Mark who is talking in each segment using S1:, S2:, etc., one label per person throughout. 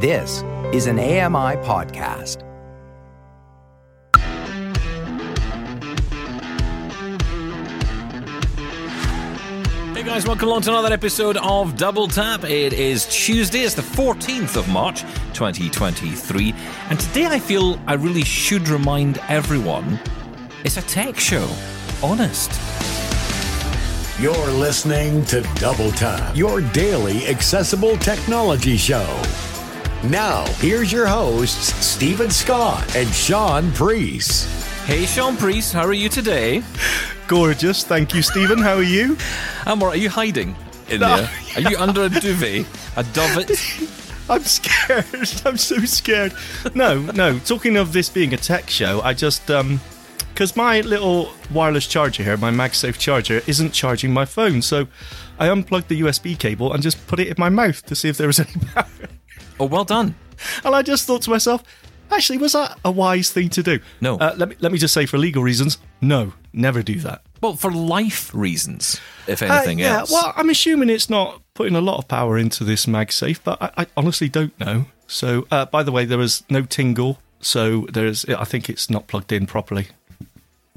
S1: This is an AMI podcast.
S2: Hey guys, welcome along to another episode of Double Tap. It is Tuesday, it's the 14th of March 2023, and today I feel I really should remind everyone it's a tech show. Honest.
S3: You're listening to Double Tap, your daily accessible technology show. Now, here's your hosts, Steven Scott and Shaun Preece.
S2: Hey Shaun Preece, how are you today?
S4: Gorgeous. Thank you, Steven. How are you?
S2: I'm alright. Are you hiding in there? Are you under a duvet? A dovet?
S4: I'm scared. I'm so scared. No, no. Talking of this being a tech show, I just um because my little wireless charger here, my MagSafe charger, isn't charging my phone, so I unplugged the USB cable and just put it in my mouth to see if there was any power.
S2: Oh, well done.
S4: And I just thought to myself, actually, was that a wise thing to do?
S2: No.
S4: Uh, let me let me just say, for legal reasons, no, never do that.
S2: Well, for life reasons, if
S4: Uh,
S2: anything
S4: yeah,
S2: else.
S4: well, I'm assuming it's not putting a lot of power into this MagSafe, but I, I honestly don't know. So, uh, by the way, there was no tingle, so there's. I think it's not plugged in properly.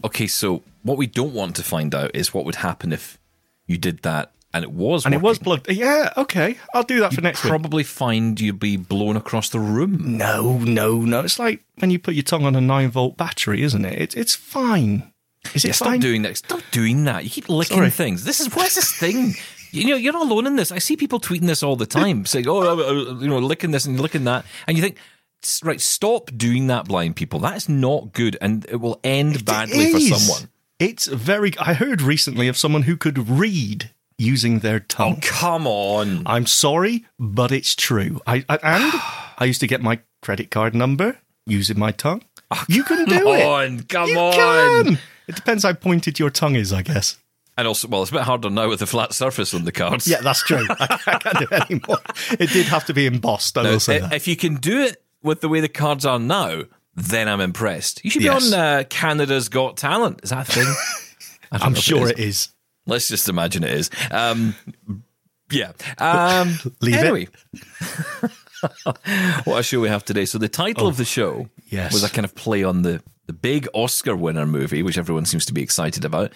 S2: Okay, so what we don't want to find out is what would happen if you did that and it was
S4: And it was
S2: working.
S4: plugged. Yeah, okay, I'll do that for next week.
S2: probably find you'd be blown across the room.
S4: No, no, no. It's like when you put your tongue on a nine volt battery, isn't it? It's it's fine. Is it
S2: stop
S4: fine?
S2: doing that. Stop doing that. You keep licking
S4: Sorry.
S2: things. This is what's this thing? You know, you're not alone in this. I see people tweeting this all the time, saying, "Oh, uh, uh, you know, licking this and licking that," and you think, right, stop doing that, blind people. That is not good, and it will end badly for someone.
S4: It's very. I heard recently of someone who could read using their tongue.
S2: Oh, Come on.
S4: I'm sorry, but it's true. I, I and I used to get my credit card number using my tongue. you can do
S2: Come
S4: it.
S2: on, come
S4: you
S2: on.
S4: Can. It depends how pointed your tongue is, I guess.
S2: And also, well, it's a bit harder now with the flat surface on the cards.
S4: Yeah, that's true. I, I can't do it anymore. It did have to be embossed. I
S2: Now,
S4: will say
S2: i-
S4: that.
S2: if you can do it with the way the cards are now, then I'm impressed. You should be
S4: Yes.
S2: on uh, Canada's Got Talent. Is that a thing?
S4: I'm sure it is.
S2: Let's just imagine it is. Um, yeah. Um,
S4: Leave it.
S2: what a show we have today. So the title of the show
S4: Oh, yes.
S2: was a kind of play on the, the big Oscar winner movie, which everyone seems to be excited about.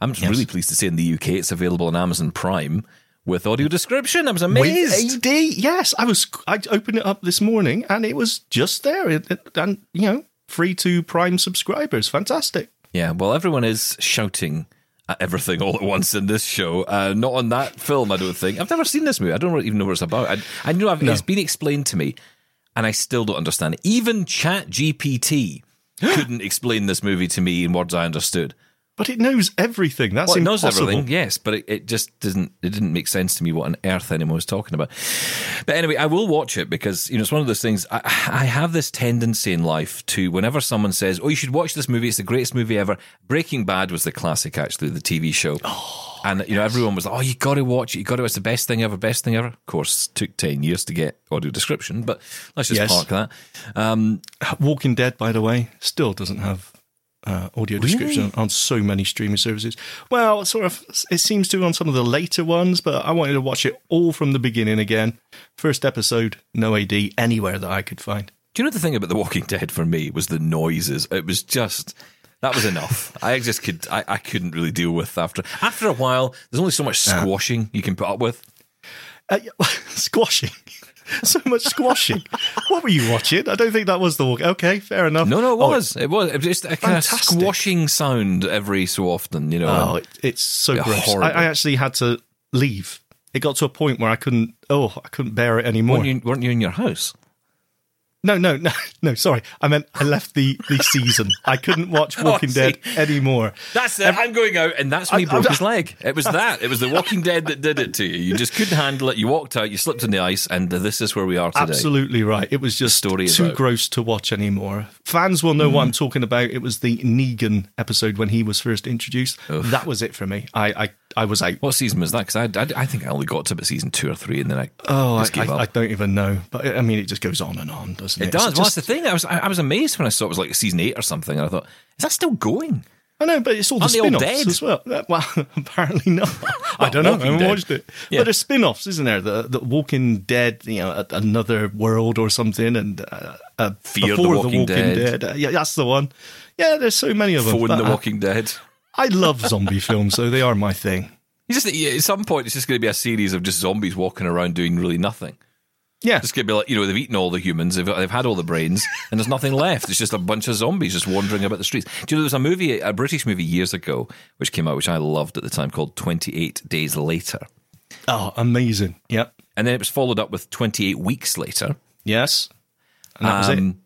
S2: I'm really pleased to say in the UK it's available on Amazon Prime with audio description. I was amazed.
S4: With AD, yes. I was. I opened it up this morning and it was just there, It- it- and you know, free to Prime subscribers. Fantastic.
S2: Yeah, well, everyone is shouting everything all at once in this show. Uh, not on that film, I don't think. I've never seen this movie. I don't even know what it's about. I, I know I've, it's been explained to me, and I still don't understand it. Even Chat GPT couldn't explain this movie to me in words I understood.
S4: But it knows everything. That's
S2: Well, it knows everything, yes, but it, it just doesn't. It didn't make sense to me what on earth anyone was talking about. But anyway, I will watch it because you know it's one of those things. I, I have this tendency in life to whenever someone says, "Oh, you should watch this movie. It's the greatest movie ever." Breaking Bad was the classic, actually, the TV show. And you know, everyone was like, "Oh, you got to watch it. You got to. It's the best thing ever. Best thing ever." Of course, took ten years to get audio description, but let's just
S4: Yes.
S2: park that. Um,
S4: Walking Dead, by the way, still doesn't have uh, audio description on so many streaming services. Well, sort of, it seems to on some of the later ones, but I wanted to watch it all from the beginning again. First episode, no AD anywhere that I could find.
S2: Do you know the thing about The Walking Dead for me was the noises? It was just that was enough. I just could I, I couldn't really deal with after after a while. There's only so much squashing you can put up with.
S4: Uh, squashing. so much squashing. what were you watching? I don't think that was the walk. Okay, fair enough.
S2: No, no, it
S4: Oh,
S2: was. It was. It was just a kind of squashing sound every so often. You know.
S4: Oh, it, it's so gross. I. I actually had to leave. It got to a point where I couldn't. Oh, I couldn't bear it anymore.
S2: weren't you, weren't you in your house?
S4: No, no, no, no. Sorry, I meant I left the the season. I couldn't watch oh, Walking
S2: Oh.
S4: Dead anymore.
S2: That's it. I'm going out, and that's when he broke his leg. It was that. It was The Walking Dead that did it to you. You just couldn't handle it. You walked out. You slipped in the ice, and this is where we are today.
S4: Absolutely right. It was just
S2: story
S4: too gross to watch anymore. Fans will know what I'm talking about. It was the Negan episode when he was first introduced. That was it for me. I I, I was like,
S2: What season was that? Because I, I, I think I only got to about season two or three, and then I
S4: Oh, I,
S2: just gave
S4: I,
S2: up.
S4: I don't even know. But I mean, it just goes on and on, doesn't it?
S2: It does. Well,
S4: just-
S2: that's the thing. I was I, I was amazed when I saw it was like season eight or something, and I thought, is that still going?
S4: I know, but it's all the
S2: Aren't all
S4: spin-offs
S2: dead?
S4: as well. Uh, Well, apparently not. I don't know. I haven't
S2: Dead.
S4: watched it.
S2: Yeah.
S4: But there's spin-offs, isn't there? The, the Walking Dead, you know, another world or something, and uh, uh,
S2: Fear the
S4: before
S2: Walking Dead.
S4: Uh, yeah, that's the one. Yeah, there's so many of them.
S2: Phone the
S4: uh,
S2: Walking Dead.
S4: I love zombie films, so they are my thing.
S2: You just at some point it's just going to be a series of just zombies walking around doing really nothing.
S4: Yeah,
S2: It's going to be like you know they've eaten all the humans, they've, they've had all the brains, and there's nothing left. It's just a bunch of zombies just wandering about the streets. Do you know there was a movie, a British movie years ago, which came out, which I loved at the time, called Twenty Eight Days Later,
S4: oh, amazing. Yep.
S2: and then it was followed up with Twenty Eight Weeks Later.
S4: Yes. And that was it.
S2: Um,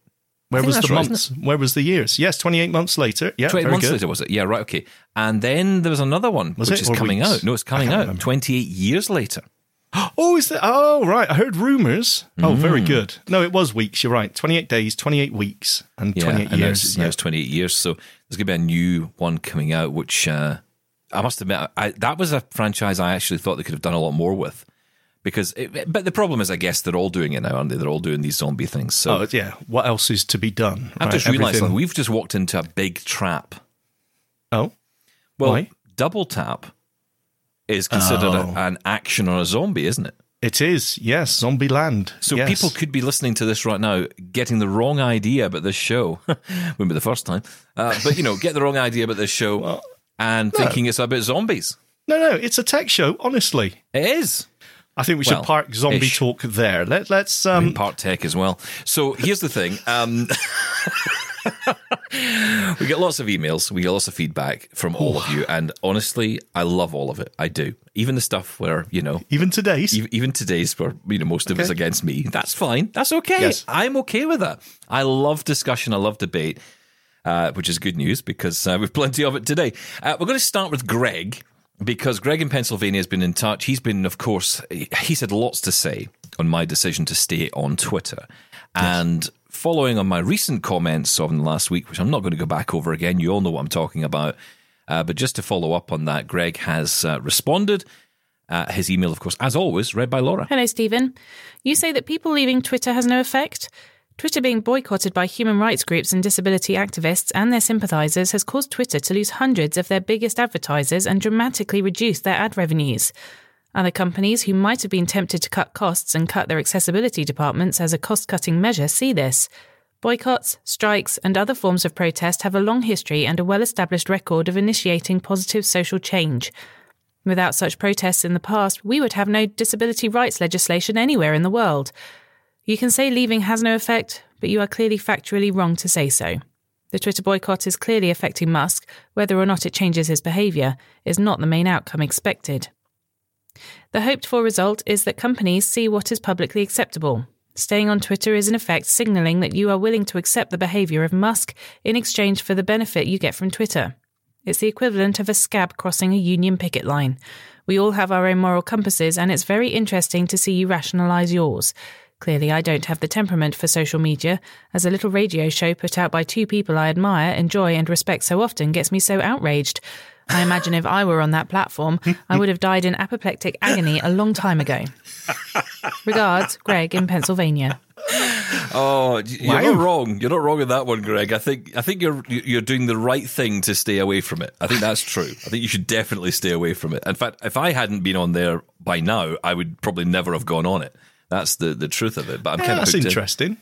S4: Where was the
S2: right,
S4: months? Where was the years? Yes, 28 months later. Yeah,
S2: 28
S4: very
S2: months
S4: good.
S2: later was it? Yeah, right. Okay, and then there was another one
S4: Was
S2: which
S4: it?
S2: is coming
S4: weeks?
S2: out. No, it's coming out.
S4: remember.
S2: Twenty eight years later.
S4: Oh, is that? Oh, right. I heard rumors. Oh, very
S2: Mm.
S4: good. No, it was weeks. You're right. 28 days, 28 weeks, and
S2: Yeah,
S4: 28
S2: and
S4: years.
S2: now it's 28 years. So there's going to be a new one coming out, which uh, I must admit, I, that was a franchise I actually thought they could have done a lot more with. Because, it, but the problem is, I guess they're all doing it now, aren't they? They're all doing these zombie things. So
S4: Oh, yeah. What else is to be done?
S2: I've
S4: Right,
S2: just realised
S4: everything-
S2: we've just walked into a big trap.
S4: Oh,
S2: Well,
S4: Why?
S2: double tap is considered
S4: Oh.
S2: a, an action on a zombie, isn't it?
S4: it is. Yes, Zombie Land.
S2: So
S4: Yes.
S2: people could be listening to this right now, getting the wrong idea about this show. Wouldn't be the first time, uh, but you know, get the wrong idea about this show and thinking it's about zombies.
S4: No, no, it's a tech show. Honestly,
S2: It is.
S4: I think we should park zombie
S2: ish.
S4: talk there. Let, let's. Um,
S2: part tech as well. So here's the thing. Um, we get lots of emails. We get lots of feedback from all of you. And honestly, I love all of it. I do. Even the stuff where, you know,
S4: even today's.
S2: e- even today's where, you know, most of it's against me. That's fine. That's okay.
S4: Yes.
S2: I'm okay with that. I love discussion. I love debate, uh, which is good news because uh, we've plenty of it today. Uh, we're going to start with Greg because Greg in Pennsylvania has been in touch. He's been, of course, he's had lots to say on my decision to stay on Twitter. And following on my recent comments of the last week, which I'm not going to go back over again, you all know what I'm talking about. Uh, but just to follow up on that, Greg has uh, responded. Uh, his email, of course, as always, read by Laura.
S5: Hello, Steven. You say that people leaving Twitter has no effect? Twitter being boycotted by human rights groups and disability activists and their sympathisers has caused Twitter to lose hundreds of their biggest advertisers and dramatically reduce their ad revenues. Other companies who might have been tempted to cut costs and cut their accessibility departments as a cost cutting measure see this. Boycotts, strikes, and other forms of protest have a long history and a well established record of initiating positive social change. Without such protests in the past, we would have no disability rights legislation anywhere in the world. You can say leaving has no effect, but you are clearly factually wrong to say so. The Twitter boycott is clearly affecting Musk. Whether or not it changes his behaviour is not the main outcome expected. The hoped for result is that companies see what is publicly acceptable. Staying on Twitter is in effect signalling that you are willing to accept the behaviour of Musk in exchange for the benefit you get from Twitter. It's the equivalent of a scab crossing a union picket line. We all have our own moral compasses, and it's very interesting to see you rationalise yours. Clearly, I don't have the temperament for social media, as a little radio show put out by two people I admire, enjoy, and respect so often gets me so outraged. I imagine if I were on that platform, I would have died in apoplectic agony a long time ago. Regards, Greg in Pennsylvania.
S2: Oh, you're
S4: Wow.
S2: not wrong. You're not wrong in that one, Greg. I think I think you're you're doing the right thing to stay away from it. I think that's true. I think you should definitely stay away from it. In fact, if I hadn't been on there by now, I would probably never have gone on it. That's the, the truth of it. But I'm
S4: Yeah,
S2: kind of
S4: that's
S2: hooked in.
S4: interesting.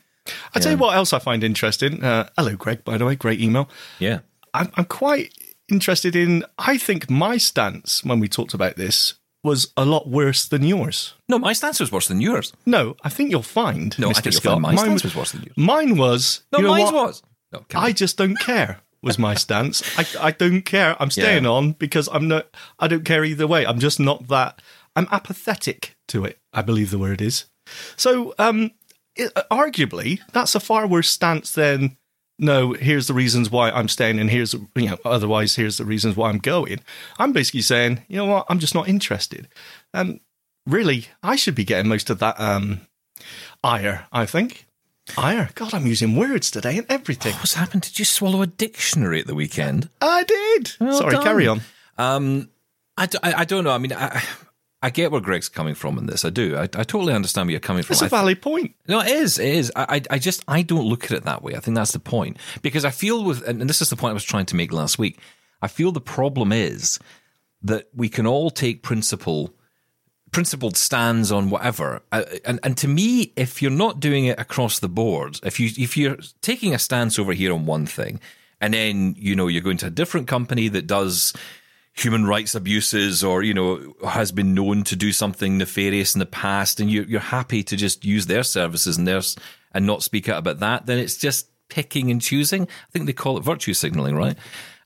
S4: I tell you what else I find interesting. Uh, hello, Greg. By the way, great email.
S2: Yeah.
S4: I'm, I'm quite interested in. I think my stance when we talked about this was a lot worse than yours.
S2: No, my stance was worse than yours.
S4: No, I think you'll find.
S2: No, I
S4: Mr.
S2: think you'll find my
S4: mine
S2: stance was worse than yours.
S4: Mine was.
S2: No,
S4: you know
S2: mine was. No,
S4: I just don't care. Was my stance. I, I don't care. I'm staying
S2: Yeah.
S4: on because I'm not. I don't care either way. I'm just not that. I'm apathetic to it. I believe the word is. So, um, it, arguably, that's a far worse stance than no. Here's the reasons why I'm staying, and here's you know. Otherwise, here's the reasons why I'm going. I'm basically saying, you know what? I'm just not interested. And really, I should be getting most of that um, ire. I think ire. God, I'm using words today and everything.
S2: What's happened? Did you swallow a dictionary at the weekend?
S4: I did.
S2: Well
S4: Sorry,
S2: done.
S4: carry on.
S2: Um, I, d- I- I don't know. I mean, I, I get where Greg's coming from in this. I do. I, I totally understand where you're coming from.
S4: It's a
S2: I th-
S4: valid point.
S2: No, it is. It is. I, I, just, I don't look at it that way. I think that's the point. Because I feel with, and this is the point I was trying to make last week. I feel the problem is that we can all take principle principled stands on whatever. And and to me, if you're not doing it across the board, if you if you're taking a stance over here on one thing, and then you know you're going to a different company that does human rights abuses or you know has been known to do something nefarious in the past, and you, you're happy to just use their services and theirs and not speak out about that, then it's just picking and choosing. I think they call it virtue signaling, right?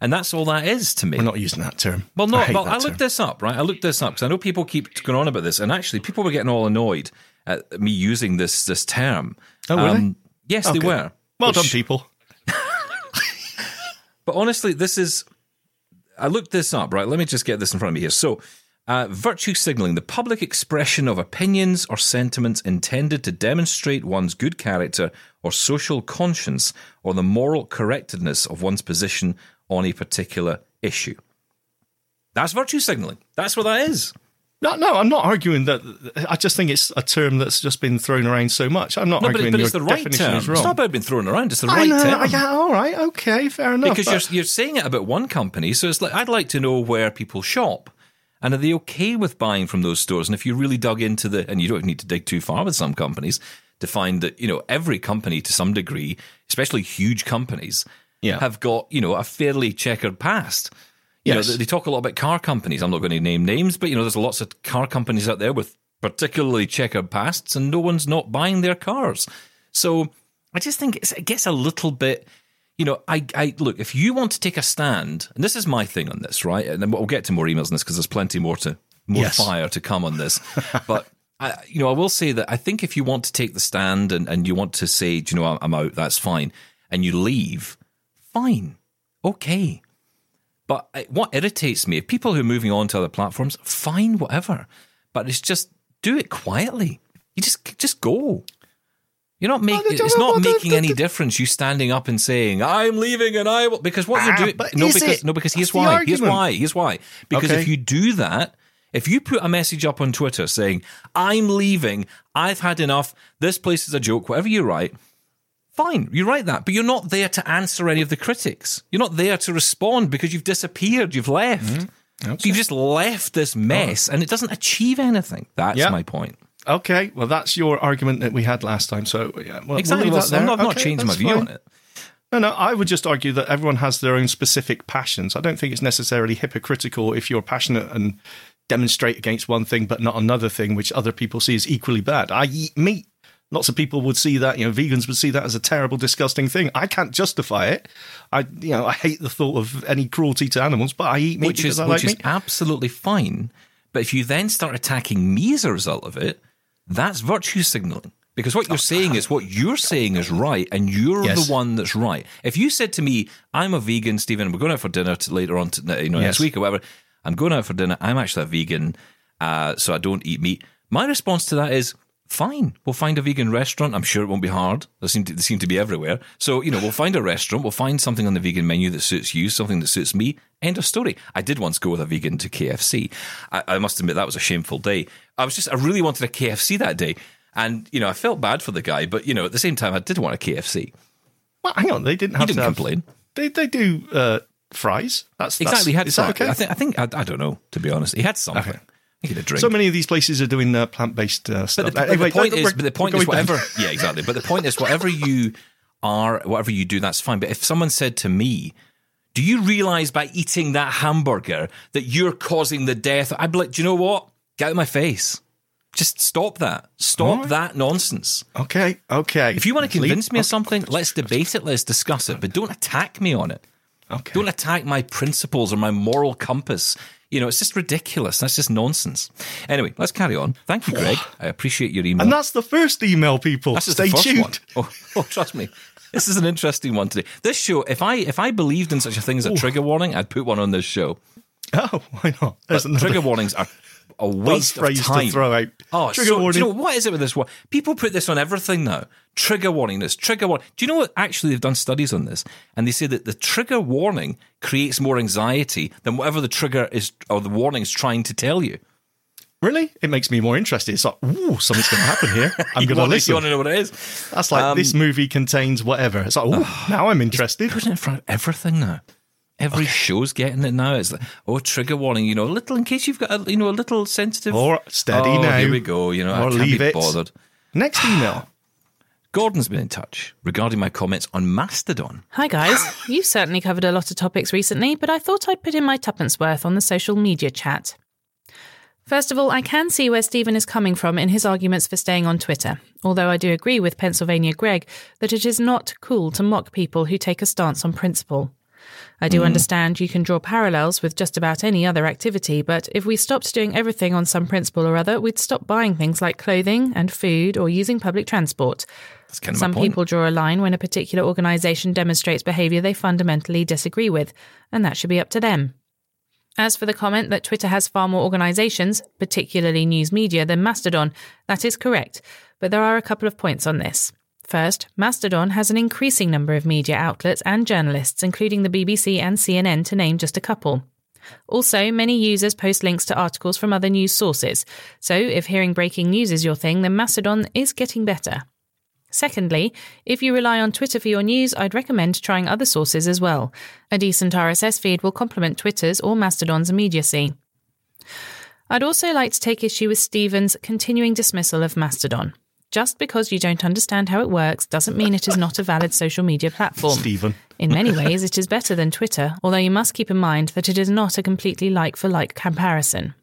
S2: And that's all that is to me.
S4: We're not using that term.
S2: Well, no,
S4: I
S2: I looked
S4: term.
S2: this up, right? I looked this up because I know people keep going on about this, and actually, people were getting all annoyed at me using this this term. Um,
S4: Oh, were they?
S2: Yes, they were.
S4: Well
S2: Which-
S4: done, people.
S2: But honestly, this is. I looked this up, right? Let me just get this in front of me here. So, uh, virtue signaling, the public expression of opinions or sentiments intended to demonstrate one's good character or social conscience or the moral correctness of one's position on a particular issue. That's virtue signaling. That's what that is.
S4: No, no, I'm not arguing that. I just think it's a term that's just been thrown around so much. I'm not
S2: No, but,
S4: arguing
S2: but
S4: your
S2: it's the right
S4: definition
S2: term.
S4: is wrong.
S2: It's not about being thrown around. It's the
S4: I
S2: right
S4: know,
S2: term.
S4: I- yeah, all right, okay, fair enough.
S2: because
S4: but-
S2: you're you're saying it about one company, so it's like I'd like to know where people shop, and are they okay with buying from those stores? And if you really dug into the, and you don't need to dig too far with some companies to find that you know every company to some degree, especially huge companies,
S4: Yeah.
S2: have got you know a fairly checkered past. You
S4: Yes.
S2: know, they- talk a lot about car companies. I'm not going to name names, but you know, there's lots of car companies out there with particularly checkered pasts, and no one's not buying their cars. So I just think it's, it gets a little bit. You know, I, I look if you want to take a stand, and this is my thing on this, right? And then we'll get to more emails on this because there's plenty more to more
S4: Yes.
S2: fire to come on this. but I, you know, I will say that I think if you want to take the stand and, and you want to say, do you know, I'm out, that's fine, and you leave, fine, okay. But what irritates me, if people who are moving on to other platforms, fine, whatever. But it's just do it quietly. You just just go. You're not making. It's not making any different. You standing up and saying, "I'm leaving," and I will because what you're
S4: Ah,
S2: doing. No, because
S4: it?
S2: no, because here's
S4: That's
S2: why. Here's why. Here's why. Because
S4: Okay.
S2: if you do that, if you put a message up on Twitter saying, "I'm leaving," I've had enough. This place is a joke. Whatever you write, Fine, you write that, but you're not there to answer any of the critics. You're not there to respond because you've disappeared, you've left.
S4: Mm-hmm.
S2: So you've just left this mess and it doesn't achieve anything. That's
S4: Yeah.
S2: my point.
S4: okay, well, that's your argument that we had last time. So yeah, well,
S2: Exactly.
S4: We'll
S2: I'm not, I'm not changing my view
S4: fine.
S2: on it.
S4: No, no, I would just argue that everyone has their own specific passions. I don't think it's necessarily hypocritical if you're passionate and demonstrate against one thing but not another thing, which other people see as equally bad. I eat meat. Lots of people would see that, you know, vegans would see that as a terrible, disgusting thing. I can't justify it. I, you know, I hate the thought of any cruelty to animals, but I eat meat
S2: Which
S4: because
S2: is
S4: I
S2: which
S4: like
S2: is
S4: meat.
S2: absolutely fine. But if you then start attacking me as a result of it, that's virtue signaling. Because what you're saying is what you're saying is right, and you're
S4: Yes.
S2: the one that's right. If you said to me, "I'm a vegan, Steven. We're going out for dinner to, later on, to, you know, next week or whatever," I'm going out for dinner. I'm actually a vegan, uh, so I don't eat meat. My response to that is, "Fine. We'll find a vegan restaurant. I'm sure it won't be hard. They seem to, they seem to be everywhere. So you know, we'll find a restaurant. We'll find something on the vegan menu that suits you, something that suits me. End of story. I did once go with a vegan to KFC. I, I must admit that was a shameful day. I was just, I really wanted a KFC that day. And, you know, I felt bad for the guy, but, you know, at the same time, I did want a KFC.
S4: Well, hang on, they didn't have
S2: didn't
S4: to have,
S2: complain.
S4: They they do uh, fries. That's
S2: Exactly. He had
S4: That's, is that okay?
S2: I think, I think, I, I don't know, to be honest. He had something.
S4: Okay.
S2: Had a drink.
S4: so many of these places are doing uh, plant based uh, stuff.
S2: But the, but
S4: Anyway,
S2: the point is, but the point is, whatever. yeah, exactly. But the point is, whatever you are, whatever you do, that's fine. But if someone said to me, "Do you realize by eating that hamburger that you're causing the death?" I'd be like, "Do you know what? Get out of my face. Just stop that. Stop that nonsense."
S4: Okay, okay.
S2: If you want to convince me of something, let's debate it. Let's discuss it. But don't attack me on it.
S4: Okay.
S2: Don't attack my principles or my moral compass. You know, it's just ridiculous. That's just nonsense. Anyway, let's carry on. Thank you, Greg. I appreciate your email.
S4: And that's the first email, people.
S2: That's
S4: Stay
S2: the first
S4: tuned.
S2: one. Oh, oh, trust me. This is an interesting one today. This show, if I if I believed in such a thing as a trigger warning, I'd put one on this show.
S4: Oh, why not? Another
S2: trigger warnings are a waste of time.
S4: to throw out.
S2: Oh,
S4: trigger
S2: so,
S4: warning.
S2: Do you know what is it with this one? People put this on everything now. Trigger warning. This trigger warning. Do you know what? Actually, they've done studies on this, and they say that the trigger warning creates more anxiety than whatever the trigger is or the warning is trying to tell you.
S4: really? It makes me more interested. It's like, ooh, something's going to happen here. I'm going to listen.
S2: you want to know what it is?
S4: That's like
S2: Um,
S4: this movie contains whatever. It's like, ooh, now I'm interested.
S2: Put it in front of everything now. Every show's getting it now. It's like, oh, trigger warning, you know, a little in case you've got a, you know, a little sensitive.
S4: Or steady
S2: oh,
S4: now.
S2: Here we go. You know, I
S4: Or
S2: can't
S4: leave
S2: be
S4: it.
S2: bothered.
S4: Next email.
S2: Gordon's been in touch regarding my comments on Mastodon.
S5: Hi, guys. You've certainly covered a lot of topics recently, but I thought I'd put in my tuppence worth on the social media chat. First of all, I can see where Steven is coming from in his arguments for staying on Twitter, although I do agree with Pennsylvania Greg that it is not cool to mock people who take a stance on principle. I do understand you can draw parallels with just about any other activity, but if we stopped doing everything on some principle or other, we'd stop buying things like clothing and food or using public transport.
S2: Kind of
S5: Some people draw a line when a particular organisation demonstrates behaviour they fundamentally disagree with, and that should be up to them. As for the comment that Twitter has far more organisations, particularly news media, than Mastodon, that is correct, but there are a couple of points on this. First, Mastodon has an increasing number of media outlets and journalists, including the BBC and CNN, to name just a couple. Also, many users post links to articles from other news sources, so if hearing breaking news is your thing, then Mastodon is getting better. Secondly, if you rely on Twitter for your news, I'd recommend trying other sources as well. A decent RSS feed will complement Twitter's or Mastodon's immediacy. I'd also like to take issue with Steven's continuing dismissal of Mastodon. Just because you don't understand how it works doesn't mean it is not a valid social media platform.
S4: Steven.
S5: In many ways, it is better than Twitter, although you must keep in mind that it is not a completely like for like comparison.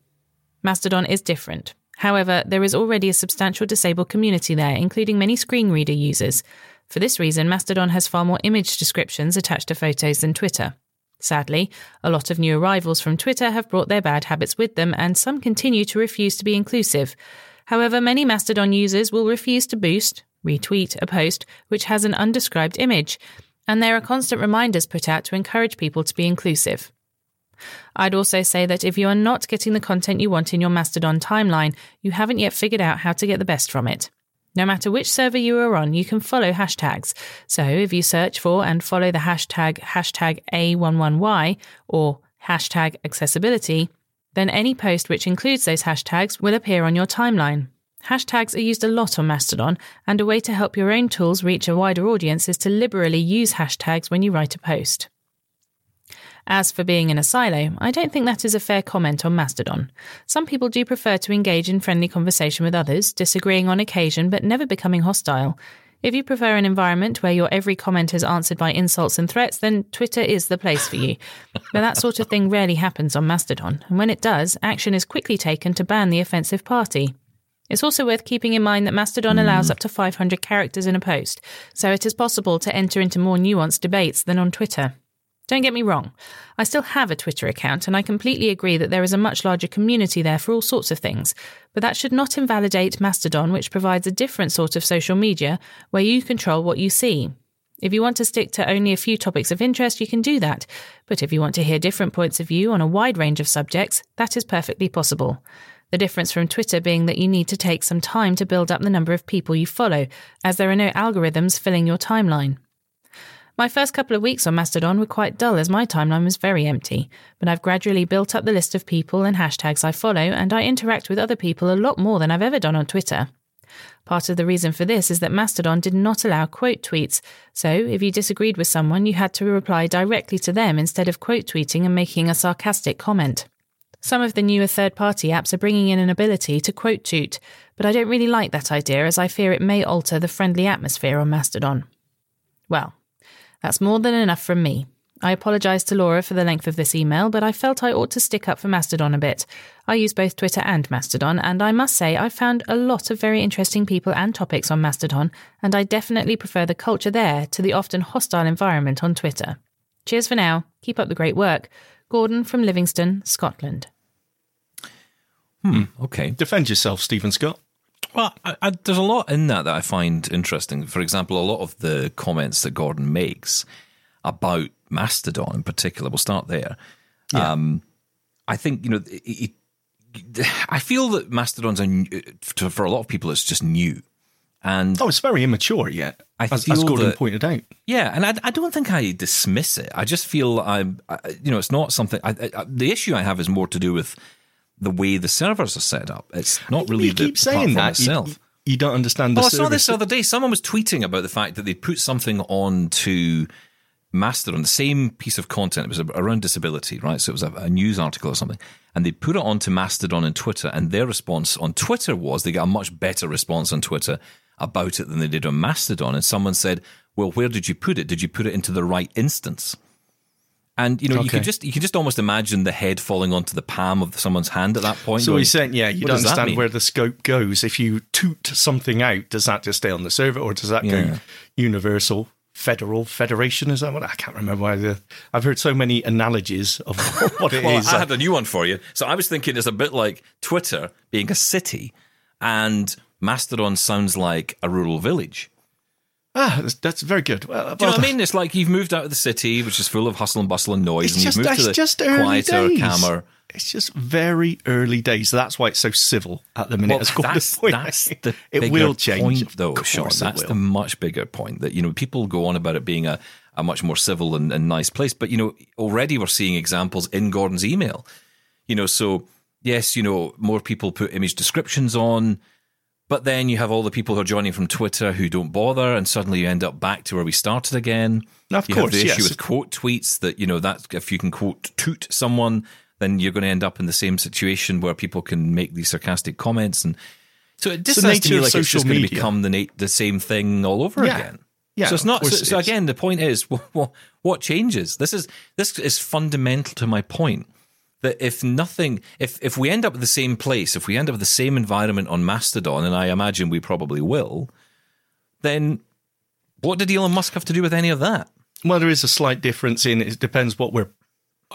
S5: Mastodon is different. However, there is already a substantial disabled community there, including many screen reader users. For this reason, Mastodon has far more image descriptions attached to photos than Twitter. Sadly, a lot of new arrivals from Twitter have brought their bad habits with them, and some continue to refuse to be inclusive. However, many Mastodon users will refuse to boost, retweet a post which has an undescribed image, and there are constant reminders put out to encourage people to be inclusive. I'd also say that if you are not getting the content you want in your Mastodon timeline, you haven't yet figured out how to get the best from it. No matter which server you are on, you can follow hashtags. So if you search for and follow the hashtag hashtag A11Y or hashtag accessibility, then any post which includes those hashtags will appear on your timeline. Hashtags are used a lot on Mastodon, and a way to help your own tools reach a wider audience is to liberally use hashtags when you write a post. As for being in a silo, I don't think that is a fair comment on Mastodon. Some people do prefer to engage in friendly conversation with others, disagreeing on occasion but never becoming hostile. If you prefer an environment where your every comment is answered by insults and threats, then Twitter is the place for you. but that sort of thing rarely happens on Mastodon, and when it does, action is quickly taken to ban the offensive party. It's also worth keeping in mind that Mastodon allows up to 500 characters in a post, so it is possible to enter into more nuanced debates than on Twitter. Don't get me wrong, I still have a Twitter account and I completely agree that there is a much larger community there for all sorts of things, but that should not invalidate Mastodon, which provides a different sort of social media where you control what you see. If you want to stick to only a few topics of interest, you can do that, but if you want to hear different points of view on a wide range of subjects, that is perfectly possible. The difference from Twitter being that you need to take some time to build up the number of people you follow, as there are no algorithms filling your timeline. My first couple of weeks on Mastodon were quite dull as my timeline was very empty, but I've gradually built up the list of people and hashtags I follow, and I interact with other people a lot more than I've ever done on Twitter. Part of the reason for this is that Mastodon did not allow quote tweets, so if you disagreed with someone, you had to reply directly to them instead of quote tweeting and making a sarcastic comment. Some of the newer third party apps are bringing in an ability to quote tweet, but I don't really like that idea as I fear it may alter the friendly atmosphere on Mastodon. Well, that's more than enough from me. I apologise to Laura for the length of this email, but I felt I ought to stick up for Mastodon a bit. I use both Twitter and Mastodon, and I must say I've found a lot of very interesting people and topics on Mastodon, and I definitely prefer the culture there to the often hostile environment on Twitter. Cheers for now. Keep up the great work. Gordon from Livingston, Scotland.
S2: Hmm, okay.
S4: Defend yourself, Steven Scott.
S2: Well, I, I, there's a lot in that that I find interesting. For example, a lot of the comments that Gordon makes about Mastodon in particular, we'll start there. Um, I think, you know, it, it, I feel that Mastodon's a, new- to- for a lot of people, it's just new. And
S4: Oh, it's very immature yet,
S2: I
S4: as,
S2: feel
S4: as Gordon
S2: that-
S4: pointed out.
S2: Yeah, and I, I don't think I dismiss it. I just feel I'm, I, you know, it's not something. I, I, the issue I have is more to do with the way the servers are set up. It's not really
S4: you
S2: the
S4: keep saying that. You-
S2: itself.
S4: You, don't understand the
S2: Well, I saw this the other day. Someone was tweeting about the fact that they'd put something on to Mastodon, the same piece of content, it was around disability, right? So it was a, a news article or something, and they put it onto Mastodon and Twitter, and their response on Twitter was they got a much better response on Twitter about it than they did on Mastodon. And someone said, "Well, where did you put it? Did you put it into the right instance?" And you know, you can just you can just almost imagine the head falling onto the palm of someone's hand at that point.
S4: So
S2: going,
S4: he's saying, yeah, you don't understand where the scope goes. If you toot something out, does that just stay on the server, or does that
S2: Yeah.
S4: go universal, federal, federation? Is that what I can't remember? Why the, I've heard so many analogies of what it is.
S2: Well, I had a new one for you. So I was thinking it's a bit like Twitter being a city, and Mastodon sounds like a rural village.
S4: Ah, that's, that's very good. Well,
S2: Do you know what I mean? It's like you've moved out of the city, which is full of hustle and bustle and noise,
S4: It's
S2: and
S4: just,
S2: you've moved to the
S4: just
S2: quieter,
S4: days.
S2: calmer.
S4: It's just very early days. So that's why it's so civil at the minute.
S2: Well,
S4: called
S2: that's,
S4: the point.
S2: that's the
S4: it
S2: bigger
S4: will change,
S2: point, though,
S4: Shaun.
S2: That's the much bigger point that you know people go on about it being a, a much more civil and, and nice place, but you know already we're seeing examples in Gordon's email. You know, so yes, you know more people put image descriptions on, but then you have all the people who are joining from Twitter who don't bother, and suddenly you end up back to where we started again.
S4: Of
S2: you
S4: course,
S2: have the issue
S4: yes.
S2: with quote tweets that you know that if you can quote toot someone, then you're going to end up in the same situation where people can make these sarcastic comments, and so it just sounds to me like it's just going to become the na- the same thing all over
S4: Yeah.
S2: again.
S4: Yeah,
S2: so it's not. So, so again, the point is, what, what changes? This is this is fundamental to my point that if nothing, if if we end up at the same place, if we end up with the same environment on Mastodon, and I imagine we probably will, then what did Elon Musk have to do with any of that?
S4: Well, there is a slight difference in it depends what we're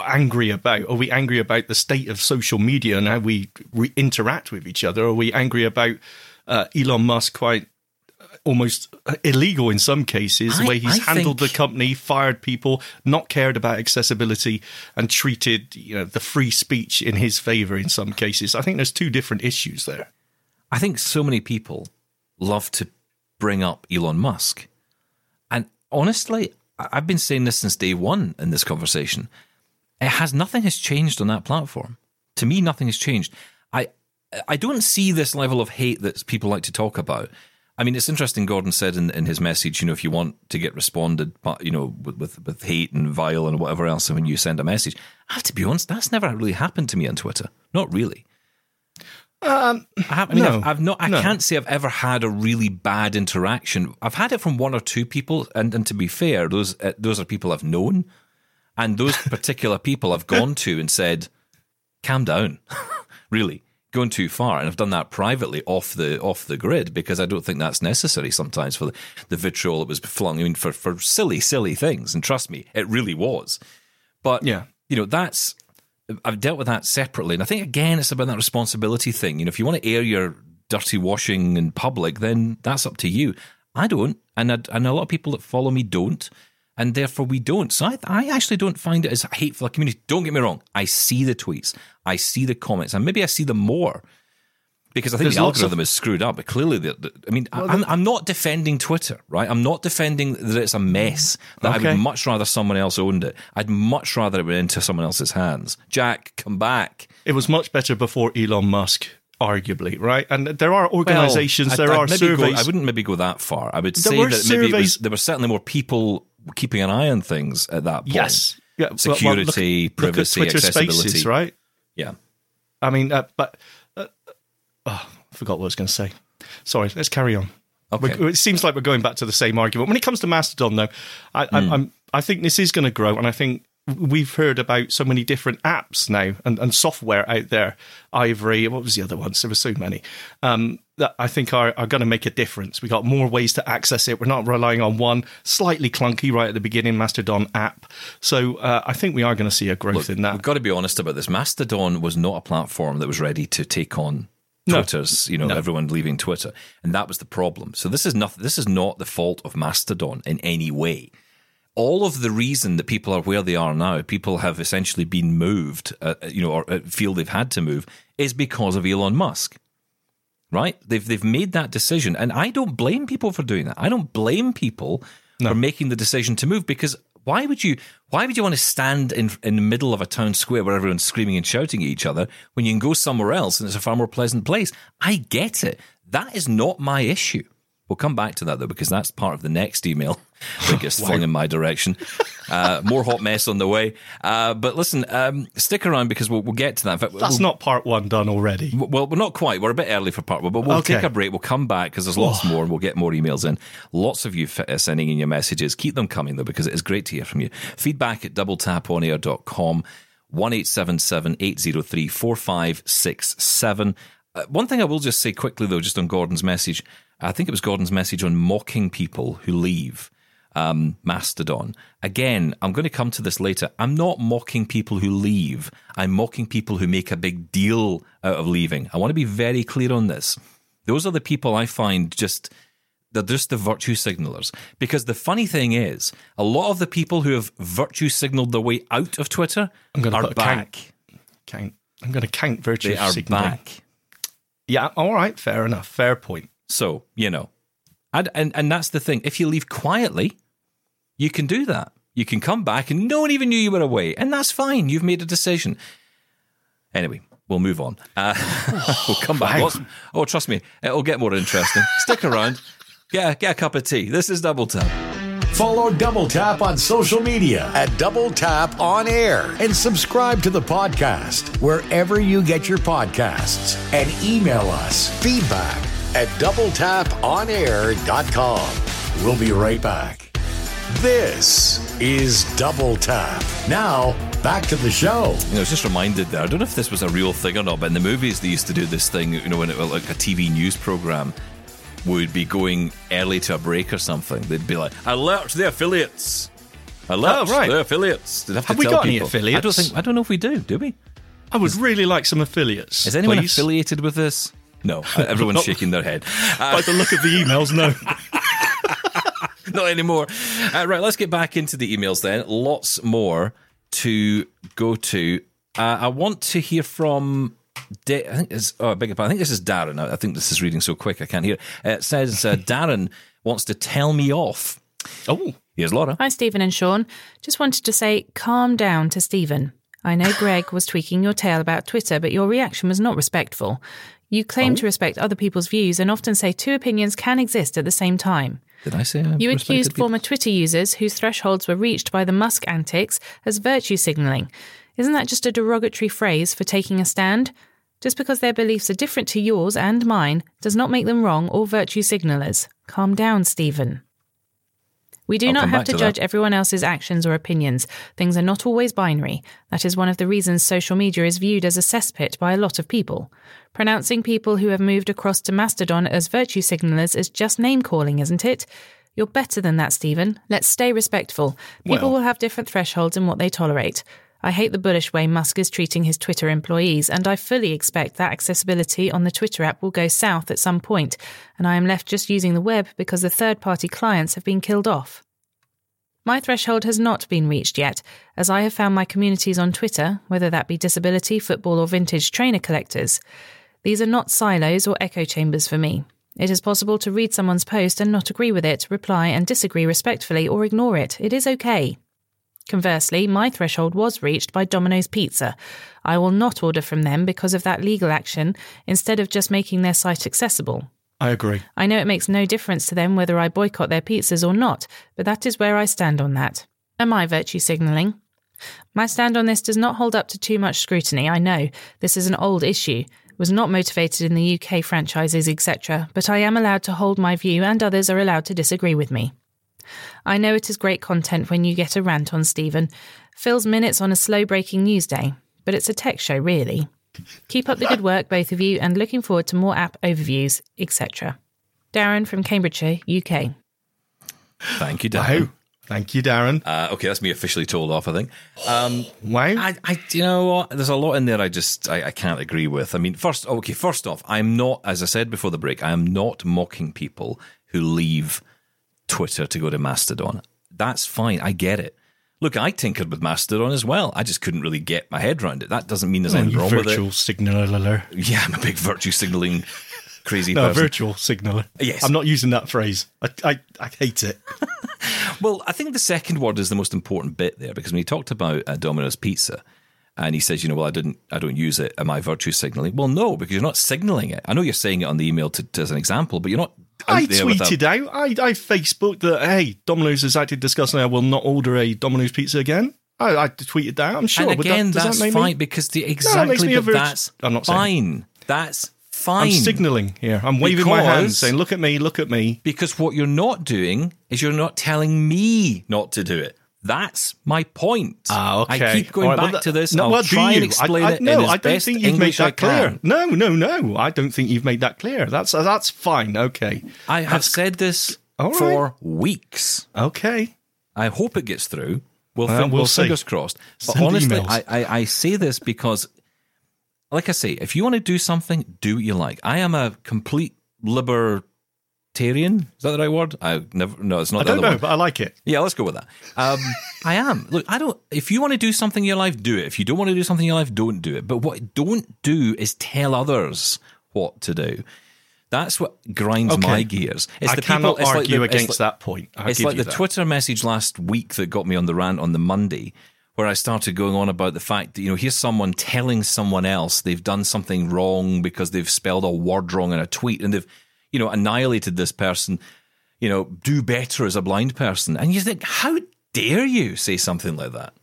S4: angry about. Are we angry about the state of social media and how we re- interact with each other? Are we angry about uh, Elon Musk quite almost illegal in some cases, the way he's
S2: I
S4: handled
S2: think-
S4: the company, fired people, not cared about accessibility, and treated you know the free speech in his favor in some cases? I think there's two different issues there.
S2: I think so many people love to bring up Elon Musk. And honestly, I- I've been saying this since day one in this conversation. It has nothing has changed on that platform. To me, nothing has changed. I I don't see this level of hate that people like to talk about. I mean, it's interesting. Gordon said in, in his message, you know, if you want to get responded, but you know, with, with with hate and vile and whatever else, when you send a message, I have to be honest, that's never really happened to me on Twitter. Not really. I, have, I mean,
S4: no,
S2: I've, I've not. I
S4: no.
S2: can't say I've ever had a really bad interaction. I've had it from one or two people, and, and to be fair, those uh, those are people I've known, and those particular people I've gone to and said, "Calm down, really." Going too far, and I've done that privately off the off the grid because I don't think that's necessary sometimes for the, the vitriol that was flung. I mean, for for silly, silly things, and trust me, it really was. But
S4: Yeah.
S2: you know, that's I've dealt with that separately, and I think again it's about that responsibility thing. You know, if you want to air your dirty washing in public, then that's up to you. I don't, and I, and a lot of people that follow me don't, and therefore we don't. So I, I actually don't find it as hateful a community. Don't get me wrong. I see the tweets, I see the comments, and maybe I see them more because I think
S4: There's
S2: the
S4: lots of-
S2: algorithm is screwed up. But clearly, the, the, I mean, I, I'm, I'm not defending Twitter, right? I'm not defending that it's a mess. That I would much rather someone else owned it. I'd much rather it went into someone else's hands. Jack, come back.
S4: It was much better before Elon Musk, arguably, right? And there are organizations,
S2: Well,
S4: there
S2: I'd-
S4: are
S2: I'd maybe go-
S4: surveys.
S2: I wouldn't maybe go that far. I would
S4: There
S2: say that maybe it was, there were certainly more people keeping an eye on things at that point.
S4: yes. Yeah, well, well,
S2: Security,
S4: look- look
S2: privacy,
S4: Twitter
S2: accessibility.
S4: Spaces, right?
S2: Yeah.
S4: I mean, uh, but uh, oh, I forgot what I was going to say. Sorry, let's carry on.
S2: Okay.
S4: We're- It seems like we're going back to the same argument. When it comes to Mastodon, though, I,
S2: Hmm.
S4: I, I'm, I think this is going to grow, and I think we've heard about so many different apps now and, and software out there. Ivory, what was the other ones? There were so many um, that I think are, are going to make a difference. We got more ways to access it. We're not relying on one slightly clunky right at the beginning Mastodon app. So uh, I think we are going to see a growth in that.
S2: We've got to be honest about this. Mastodon was not a platform that was ready to take on
S4: No.
S2: Twitter's, you know, everyone leaving Twitter, and that was the problem. So this is nothing. This is not the fault of Mastodon in any way. All of the reason that people are where they are now, people have essentially been moved, uh, you know, or uh, feel they've had to move, is because of Elon Musk. Right? They've they've made that decision, and I don't blame people for doing that. I don't blame people for making the decision to move because why would you why would you want to stand in in the middle of a town square where everyone's screaming and shouting at each other when you can go somewhere else and it's a far more pleasant place? I get it. That is not my issue. We'll come back to that though, because that's part of the next email that gets flung in my direction. Uh, more hot mess on the way. Uh, but listen, um, stick around because we'll, we'll get to that. In fact,
S4: That's
S2: we'll,
S4: not part one done already.
S2: well, we're not quite. We're a bit early for part one, but we'll
S4: Okay.
S2: take a break. We'll come back because there's lots more and we'll get more emails in. Lots of you uh, sending in your messages. Keep them coming though, because it is great to hear from you. Feedback at doubletaponair.com, 1 803 4567. Uh, one thing I will just say quickly though, just on Gordon's message, I think it was Gordon's message on mocking people who leave um, Mastodon. Again, I'm going to come to this later. I'm not mocking people who leave. I'm mocking people who make a big deal out of leaving. I want to be very clear on this. Those are the people I find just they're just the virtue signalers. Because the funny thing is, a lot of the people who have virtue signaled their way out of Twitter
S4: I'm gonna
S2: are back.
S4: count. Count. I'm going to count virtue
S2: They are
S4: signaling.
S2: back.
S4: Yeah, all right, fair enough. Fair point.
S2: So, you know, and, and, and that's the thing. If you leave quietly, you can do that. You can come back and no one even knew you were away. And that's fine. You've made a decision. Anyway, we'll move on. Uh, we'll come back.
S4: Wow.
S2: Lots- oh, trust me, it'll get more interesting. Stick around. Get a, get a cup of tea. This is Double Tap.
S3: Follow Double Tap on social media at Double Tap On Air and subscribe to the podcast wherever you get your podcasts and email us feedback at doubletaponair.com. We'll be right back. This is Double Tap. Now, back to the show.
S2: You know, I was just reminded there. I don't know if this was a real thing or not, but in the movies they used to do this thing. You know, when it was like a TV news program would be going early to a break or something. They'd be like, "Alert the affiliates! Alert
S4: Oh, right.
S2: the affiliates!" They'd have, to
S4: Have we
S2: tell
S4: got any affiliates?
S2: I don't think. I don't know if we do. Do we?
S4: I would really like some affiliates.
S2: Is anyone
S4: please.
S2: affiliated with this? No, everyone's shaking their head.
S4: By the look of the emails, no.
S2: Not anymore. Uh, right, let's get back into the emails then. Lots more to go to. Uh, I want to hear from. Da- I think it's. Oh, I beg your pardon. I think this is Darren. I I think this is reading so quick I can't hear. Uh, it says uh, Darren wants to tell me off.
S4: oh,
S2: Here's Laura.
S5: Hi, Steven and Shaun. Just wanted to say, calm down to Steven. I know Greg was tweaking your tail about Twitter, but your reaction was not respectful. You claim to respect other people's views and often say two opinions can exist at the same time.
S2: Did I say I
S5: You accused
S2: people?
S5: former Twitter users whose thresholds were reached by the Musk antics as virtue signalling. Isn't that just a derogatory phrase for taking a stand? Just because their beliefs are different to yours and mine does not make them wrong or virtue signalers. Calm down, Steven. We do
S2: I'll
S5: not have to
S2: to
S5: judge everyone else's actions or opinions. Things are not always binary. That is one of the reasons social media is viewed as a cesspit by a lot of people. Pronouncing people who have moved across to Mastodon as virtue signalers is just name calling, isn't it? You're better than that, Steven. Let's stay respectful. People
S4: Well-
S5: will have different thresholds in what they tolerate. I hate the bullish way Musk is treating his Twitter employees, and I fully expect that accessibility on the Twitter app will go south at some point, and I am left just using the web because the third party clients have been killed off. My threshold has not been reached yet, as I have found my communities on Twitter, whether that be disability, football, or vintage trainer collectors. These are not silos or echo chambers for me. It is possible to read someone's post and not agree with it, reply and disagree respectfully, or ignore it. It is okay. Conversely, my threshold was reached by Domino's Pizza. I will not order from them because of that legal action, instead of just making their site accessible.
S4: I agree.
S5: I know it makes no difference to them whether I boycott their pizzas or not, but that is where I stand on that. Am I virtue signalling? My stand on this does not hold up to too much scrutiny, I know. This is an old issue, was not motivated in the UK franchises, etc., but I am allowed to hold my view and others are allowed to disagree with me. I know it is great content when you get a rant on Steven. Phil's minutes on a slow breaking news day, but it's a tech show, really. Keep up the good work, both of you, and looking forward to more app overviews, etc. Darren from Cambridgeshire, UK.
S2: Thank you, Darren.
S4: Wow. Thank you, Darren.
S2: Uh, okay, that's me officially told off. I think. Um,
S4: Wow.
S2: I, I, you know what? There's a lot in there I just I, I can't agree with. I mean, first, okay, first off, I'm not, as I said before the break, I am not mocking people who leave Twitter to go to Mastodon. That's fine. I get it. Look, I tinkered with Mastodon as well. I just couldn't really get my head around it. That doesn't mean there's
S4: Oh,
S2: anything wrong
S4: virtual
S2: with
S4: signaler.
S2: it. Yeah, I'm a big virtue signaling crazy
S4: No,
S2: person.
S4: virtual signaler.
S2: Yes.
S4: I'm not using that phrase. I, I, I hate it.
S2: Well, I think the second word is the most important bit there because when he talked about uh, Domino's Pizza and he says, you know, well, I didn't, I don't use it. Am I virtue signaling? Well, no, because you're not signaling it. I know you're saying it on the email to, to, as an example, but you're not
S4: I
S2: there with a-
S4: tweeted out, I, I Facebooked that, hey, Domino's has acted disgustingly. I will not order a Domino's pizza again. I, I tweeted that. I'm sure.
S2: and again,
S4: that,
S2: that's
S4: that
S2: fine
S4: Me,
S2: because the exactly,
S4: a
S2: but that's
S4: I'm not saying-
S2: fine. That's fine.
S4: I'm signalling here. I'm waving my hand,
S2: Because-
S4: saying, "Look at me, look at me."
S2: Because what you're not doing is you're not telling me not to do it. That's my point.
S4: Ah, okay.
S2: I keep going
S4: right,
S2: back
S4: that-
S2: to this.
S4: No,
S2: I'll
S4: well,
S2: try and explain
S4: I, I,
S2: it
S4: no,
S2: in as
S4: I don't think you've
S2: English
S4: made that clear. No, no, no. I don't think you've made that clear. That's uh, that's fine. Okay.
S2: I have said this
S4: right.
S2: for weeks.
S4: Okay.
S2: I hope it gets through. We'll,
S4: Well,
S2: think,
S4: we'll
S2: well
S4: see.
S2: fingers crossed. But
S4: Send
S2: honestly. I, I, I say this because, like I say, if you want to do something, do what you like. I am a complete Is that the right word? I never. No, it's not.
S4: I don't know,
S2: one.
S4: but I like it.
S2: Yeah, let's go with that. Um, I am. Look, I don't. If you want to do something in your life, do it. If you don't want to do something in your life, don't do it. But what don't do is tell others what to do. That's what grinds
S4: Okay.
S2: my gears. It's
S4: I
S2: the
S4: cannot
S2: people, it's like
S4: argue
S2: the-
S4: against
S2: like-
S4: that point. I
S2: it's like the
S4: that.
S2: Twitter message last week that got me on the rant on the Monday, where I started going on about the fact that, you know, here's someone telling someone else they've done something wrong because they've spelled a word wrong in a tweet and they've, you know, annihilated this person, you know, do better as a blind person. And you think, how dare you say something like that?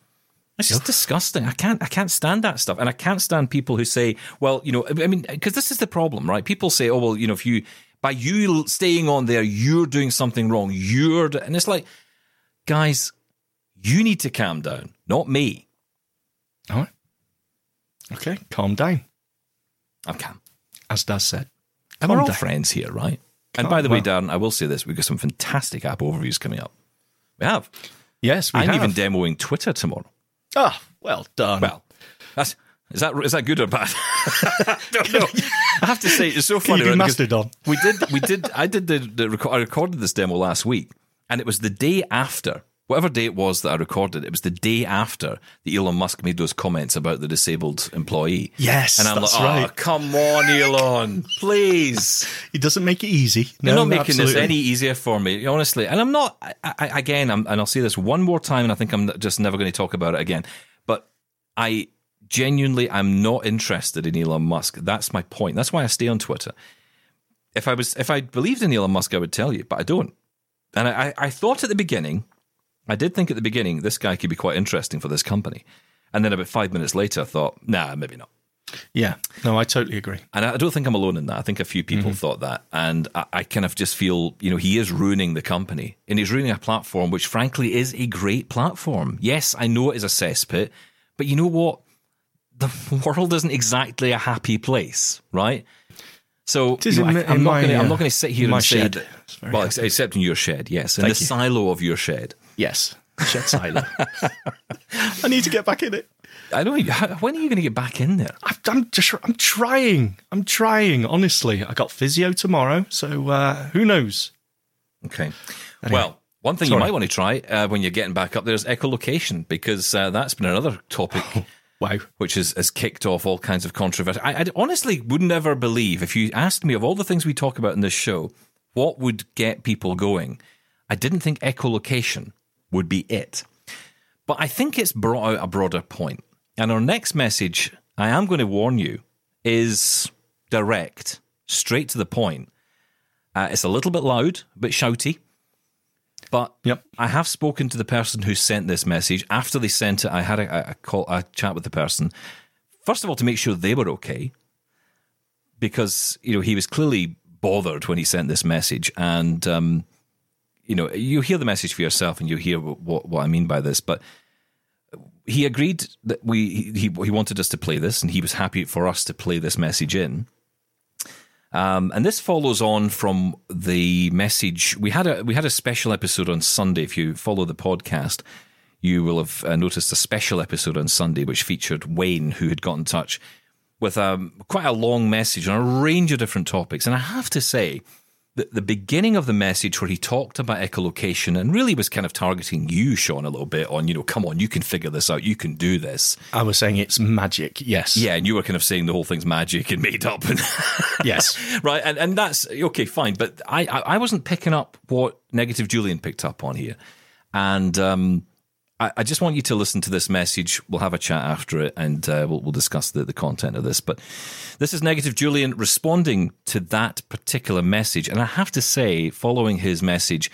S2: It's just disgusting. I can't. I can't stand that stuff, and I can't stand people who say, "Well, you know," I mean, because this is the problem, right? People say, "Oh, well, you know, if you by you staying on there, you're doing something wrong. You're," d-" and it's like, guys, you need to calm down, not me.
S4: All right. Okay, calm down,
S2: I'm calm,
S4: as Daz said.
S2: And we're all friends here, right? And by the way,
S4: well-
S2: Darren, I will say this: we've got some fantastic app overviews coming up. We have.
S4: Yes, we
S2: I'm
S4: have.
S2: even demoing Twitter tomorrow.
S4: Ah, well done.
S2: Well, that's is that is that good or bad? I don't know. I have to say it's so
S4: Can
S2: funny.
S4: you
S2: right, because
S4: Mastodon?
S2: We did. We did. I did the. the reco- I recorded this demo last week, and it was the day after. Whatever day it was that I recorded, it was the day after that Elon Musk made those comments about the disabled employee.
S4: Yes,
S2: and I'm
S4: that's
S2: like, oh,
S4: right.
S2: come on, Elon, please.
S4: He doesn't make it easy.
S2: You're
S4: no,
S2: not making
S4: absolutely.
S2: this any easier for me, honestly. And I'm not. I, I, again, I'm, and I'll say this one more time, and I think I'm just never going to talk about it again. But I genuinely, I'm not interested in Elon Musk. That's my point. That's why I stay on Twitter. If I was, if I believed in Elon Musk, I would tell you, but I don't. And I, I thought at the beginning, I did think at the beginning, this guy could be quite interesting for this company. And then about five minutes later, I thought, nah, maybe not.
S4: Yeah, no, I totally agree.
S2: And I don't think I'm alone in that. I think a few people thought that. And I, I kind of just feel, you know, he is ruining the company. And he's ruining a platform which, frankly, is a great platform. Yes, I know it is a cesspit, but you know what? The world isn't exactly a happy place, right? So you know,
S4: in
S2: I, I'm,
S4: in
S2: not going to.
S4: Uh,
S2: not going to sit here
S4: in my
S2: and say,
S4: shed.
S2: that- well,
S4: happy.
S2: except in your shed, yes, in
S4: Thank
S2: the
S4: you.
S2: silo of your shed.
S4: Yes, shed silo. I need to get back in it.
S2: I know. When are you going to get back in there?
S4: I- I'm just, I'm trying. I'm trying. Honestly, I got physio tomorrow, so uh, who knows?
S2: Okay. Well, one thing
S4: Sorry.
S2: you might want to try uh, when you're getting back up there is echolocation because uh, that's been another topic
S4: Wow.
S2: which has, has kicked off all kinds of controversy. I, I honestly would never believe if you asked me of all the things we talk about in this show, what would get people going? I didn't think echolocation would be it. But I think it's brought out a broader point. And our next message, I am going to warn you, is direct, straight to the point. Uh, it's a little bit loud, a bit shouty. But
S4: Yep.
S2: I have spoken to the person who sent this message. After they sent it, I had a, a call, a chat with the person. First of all, to make sure they were okay, because you know he was clearly bothered when he sent this message, and um, you know you hear the message for yourself, and you hear what what I mean by this. But he agreed that we he he wanted us to play this, and he was happy for us to play this message in. Um, and this follows on from the message we had a we had a special episode on Sunday. If you follow the podcast, you will have uh, noticed a special episode on Sunday which featured Wayne, who had got in touch with um, quite a long message on a range of different topics. And I have to say that the beginning of the message where he talked about echolocation and really was kind of targeting you, Shaun, a little bit on, you know, come on, you can figure this out, you can do this.
S4: I was saying it's magic. Yes.
S2: Yeah, and you were kind of saying the whole thing's magic and made up and
S4: Yes.
S2: right, and and that's okay, fine. But I, I I wasn't picking up what negative Julian picked up on here, and um, I, I, just want you to listen to this message. We'll have a chat after it, and uh, we'll, we'll discuss the, the content of this. But this is Negative Julian responding to that particular message, and I have to say, following his message,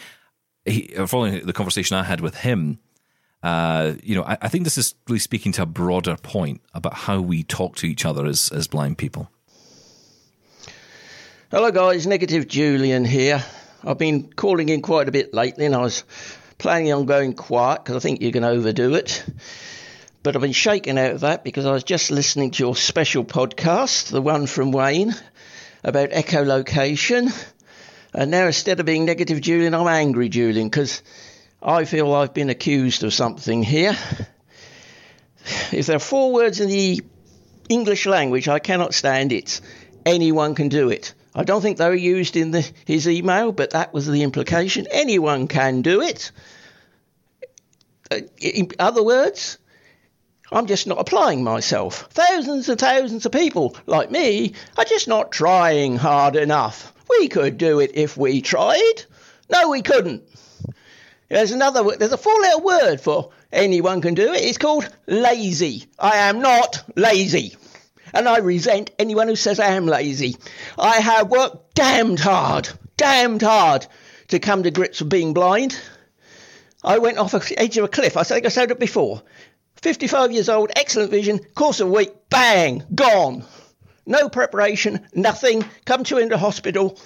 S2: he, uh, following the conversation I had with him, uh, you know, I, I, think this is really speaking to a broader point about how we talk to each other as as blind people.
S6: Hello, guys. Negative Julian here. I've been calling in quite a bit lately, and I was planning on going quiet because I think you're going to overdo it. But I've been shaken out of that because I was just listening to your special podcast, the one from Wayne, about echolocation. And now instead of being negative Julian, I'm angry Julian because I feel I've been accused of something here. If there are four words in the English language I cannot stand, it's anyone can do it. I don't think they were used in the, his email, but that was the implication. Anyone can do it. Uh, in other words, I'm just not applying myself. Thousands and thousands of people like me are just not trying hard enough. We could do it if we tried. No, we couldn't. There's another. There's a four-letter word for anyone can do it. It's called lazy. I am not lazy and I resent anyone who says I am lazy. I have worked damned hard, damned hard to come to grips with being blind. I went off the edge of a cliff. I think I said it before. 55 years old, excellent vision, course of a week, bang, gone. No preparation, nothing. Come to into hospital,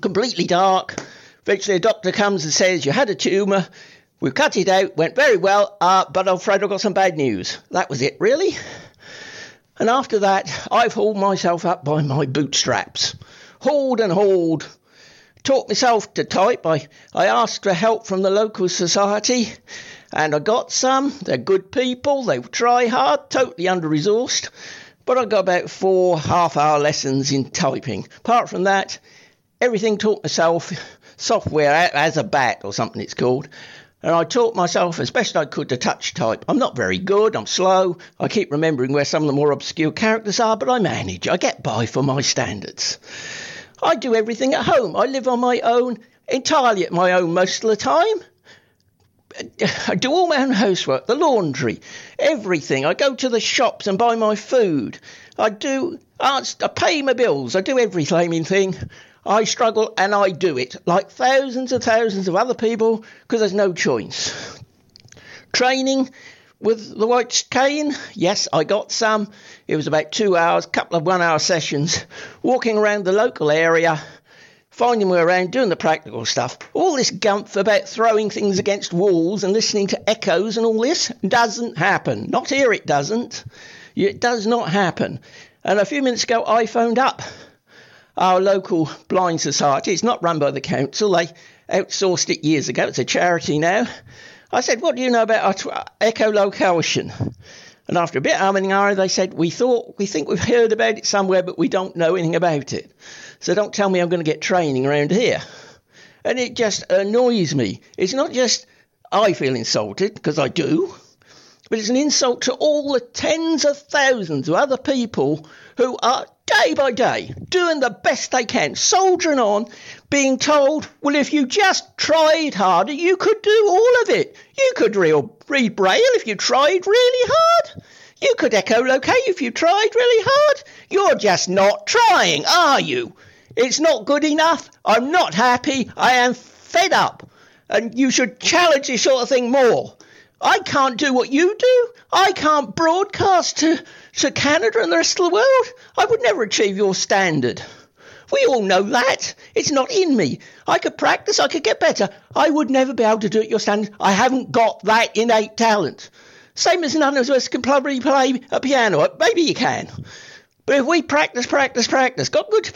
S6: completely dark. Eventually, a doctor comes and says, You had a tumour. We cut it out, went very well, uh, but I've got some bad news. That was it, really? And after that, I've hauled myself up by my bootstraps. Hauled and hauled. Taught myself to type. I, I asked for help from the local society and I got some. They're good people. They try hard, totally under resourced. But I got about four half hour lessons in typing. Apart from that, everything taught myself. Software as a bat or something it's called and I taught myself as best I could to touch type. I'm not very good, I'm slow, I keep remembering where some of the more obscure characters are, but I manage, I get by for my standards. I do everything at home, I live on my own, entirely at my own most of the time. I do all my own housework, the laundry, everything. I go to the shops and buy my food. I do, I pay my bills, I do every flaming thing. I struggle and I do it like thousands and thousands of other people because there's no choice. Training with the white cane, yes, I got some. It was about two hours, couple of one hour sessions, walking around the local area, finding way around, doing the practical stuff. All this gumph about throwing things against walls and listening to echoes and all this doesn't happen. Not here, it doesn't. It does not happen. And a few minutes ago, I phoned up our local blind society. It's not run by the council. They outsourced it years ago. It's a charity now. I said, "What do you know about echolocation?" And after a bit of umming they said, "We thought, we think we've heard about it somewhere, but we don't know anything about it. So don't tell me I'm going to get training around here." And it just annoys me. It's not just I feel insulted because I do, but it's an insult to all the tens of thousands of other people who are day by day doing the best they can, soldiering on, being told, well, if you just tried harder, you could do all of it. You could read Braille if you tried really hard. You could echolocate if you tried really hard. You're just not trying, are you? It's not good enough. I'm not happy. I am fed up. And you should challenge this sort of thing more. I can't do what you do. I can't broadcast to, to Canada and the rest of the world. I would never achieve your standard. We all know that. It's not in me. I could practice, I could get better. I would never be able to do it your standard. I haven't got that innate talent. Same as none of us can probably play a piano. Maybe you can. But if we practice, practice, practice, got good,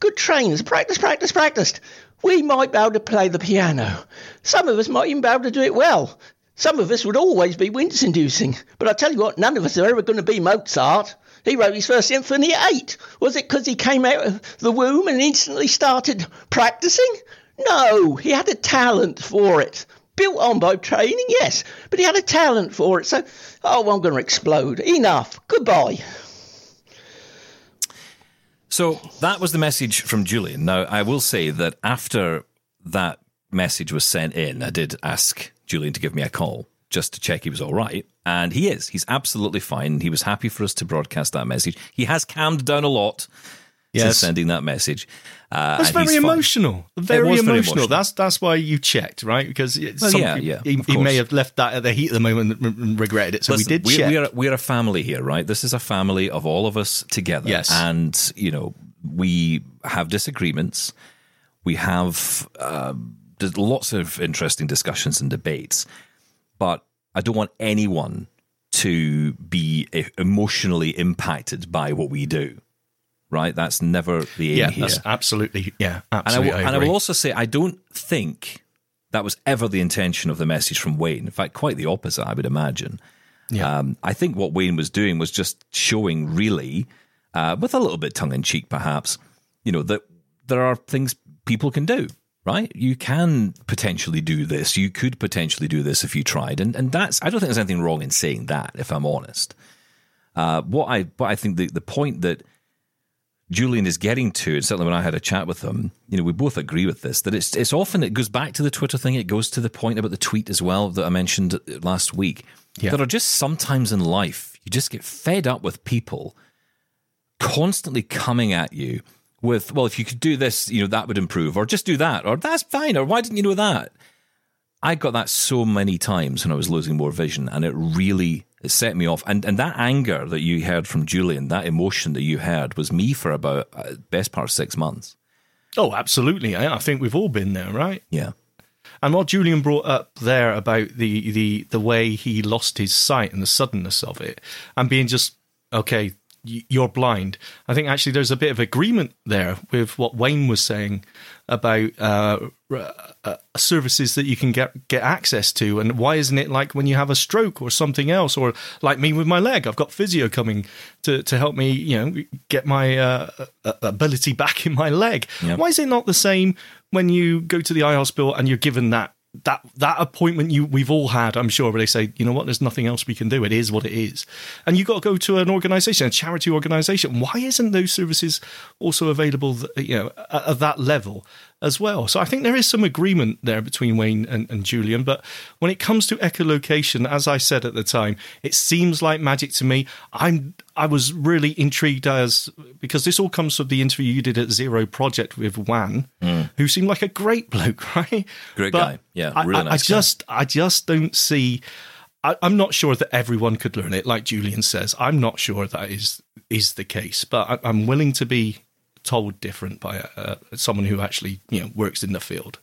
S6: good trains, practice, practice, practiced, we might be able to play the piano. Some of us might even be able to do it well. Some of us would always be wince inducing, but I tell you what, none of us are ever going to be Mozart. He wrote his first symphony at eight. Was it because he came out of the womb and instantly started practicing? No, he had a talent for it. Built on by training, yes, but he had a talent for it. So, oh, I'm going to explode. Enough. Goodbye.
S2: So that was the message from Julian. Now, I will say that after that message was sent in, I did ask Julian to give me a call just to check he was all right. And he is. He's absolutely fine. He was happy for us to broadcast that message. He has calmed down a lot since sending that message. Uh,
S4: That's very emotional. Very
S2: was
S4: emotional.
S2: very emotional.
S4: That's that's why you checked, right? Because it's
S2: Well, yeah, yeah,
S4: he, he may have left that at the heat of the moment and- regretted it. So
S2: Listen,
S4: we did
S2: we're,
S4: check.
S2: We're, we're a family here, right? This is a family of all of us together.
S4: Yes.
S2: And, you know, we have disagreements. We have um, there's lots of interesting discussions and debates. But I don't want anyone to be emotionally impacted by what we do, right? That's never the aim
S4: yeah,
S2: here.
S4: that's absolutely. Yeah,
S2: And I,
S4: absolutely.
S2: will,
S4: I
S2: and I will also say, I don't think that was ever the intention of the message from Wayne. In fact, quite the opposite, I would imagine.
S4: Yeah.
S2: Um, I think what Wayne was doing was just showing, really, uh, with a little bit tongue in cheek, perhaps, you know, that there are things people can do. Right, you can potentially do this. You could potentially do this if you tried, and and that's. I don't think there's anything wrong in saying that. If I'm honest, uh, what I what I think the the point that Julian is getting to, and certainly when I had a chat with him, you know, we both agree with this, that it's it's often it goes back to the Twitter thing, it goes to the point about the tweet as well that I mentioned last week.
S4: Yeah.
S2: There are just sometimes in life you just get fed up with people constantly coming at you with, well, if you could do this, you know, that would improve, or just do that, or that's fine, or why didn't you know that? I got that so many times when I was losing more vision, and it really it set me off. And and that anger that you heard from Julian, that emotion that you heard, was me for about uh, best part of six months.
S4: oh, absolutely. I, I think we've all been there, right?
S2: Yeah,
S4: And what Julian brought up there about the, the, the way he lost his sight and the suddenness of it, and being just, okay, you're blind. I think actually there's a bit of agreement there with what Wayne was saying about uh, uh, services that you can get get access to, and why isn't it like when you have a stroke or something else, or like me with my leg, I've got physio coming to to help me, you know, get my uh, uh, ability back in my leg. Why is it not the same when you go to the eye hospital and you're given that that that appointment you we've all had, I'm sure, where they say, you know what, there's nothing else we can do. It is what it is, and you've got to go to an organisation, a charity organisation. Why isn't those services also available, you know, at, at that level as well? So I think there is some agreement there between Wayne and, and Julian. But when it comes to echolocation, as I said at the time, it seems like magic to me. I'm I was really intrigued as because this all comes from the interview you did at Zero Project with Juan, hmm. who seemed like a great bloke, right?
S2: Great
S4: But
S2: guy. Yeah,
S4: I,
S2: really
S4: I,
S2: nice
S4: I
S2: guy.
S4: just I just don't see. I, I'm not sure that everyone could learn it, like Julian says. I'm not sure that is is the case, but I, I'm willing to be told different by uh, someone who actually you know works in the field.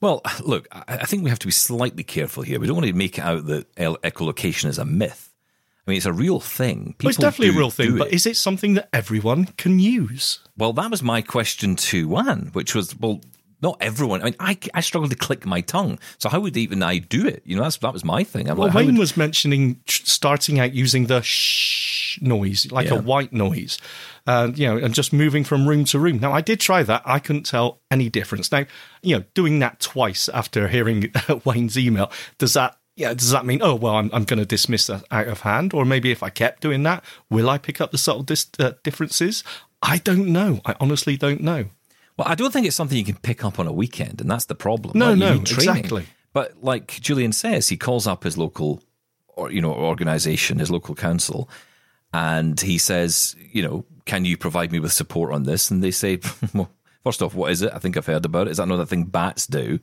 S2: Well, look, I think we have to be slightly careful here. We don't want to make it out that echolocation is a myth. I mean, it's a real thing. People
S4: Well, it's definitely
S2: do
S4: a real thing, but
S2: it.
S4: is it something that everyone can use?
S2: Well, that was my question to Juan, which was, well, not everyone. I mean, I, I struggle to click my tongue. So how would even I do it? You know, that's that was my thing. I'm
S4: Well,
S2: like,
S4: Wayne
S2: would-
S4: was mentioning starting out using the shh noise, like
S2: Yeah.
S4: a white noise, and you know, and just moving from room to room. Now, I did try that. I couldn't tell any difference. Now, you know, doing that twice after hearing Wayne's email, does that? Yeah, does that mean? Oh well, I'm I'm going to dismiss that out of hand, or maybe if I kept doing that, will I pick up the subtle dis- uh, differences? I don't know. I honestly don't know.
S2: Well, I don't think it's something you can pick up on a weekend, and that's the problem.
S4: No,
S2: Like,
S4: no, exactly.
S2: But like Julian says, he calls up his local, or you know, organization, his local council, and he says, you know, can you provide me with support on this? And they say, well, first off, what is it? I think I've heard about it. Is that another thing bats do?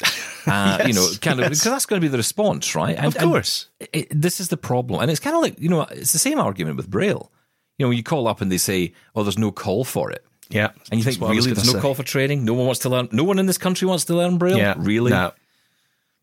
S2: Uh, you know, kind of because that's going to be the response, right? And,
S4: Of course.
S2: it, this is the problem, and it's kind of like you know, it's the same argument with Braille. You know, when you call up and they say, "Oh, there's no call for it,"
S4: Yeah,
S2: and you think, really, there's no
S4: say.
S2: call for training. No one wants to learn. No one in this country wants to learn Braille.
S4: Yeah,
S2: really.
S4: No.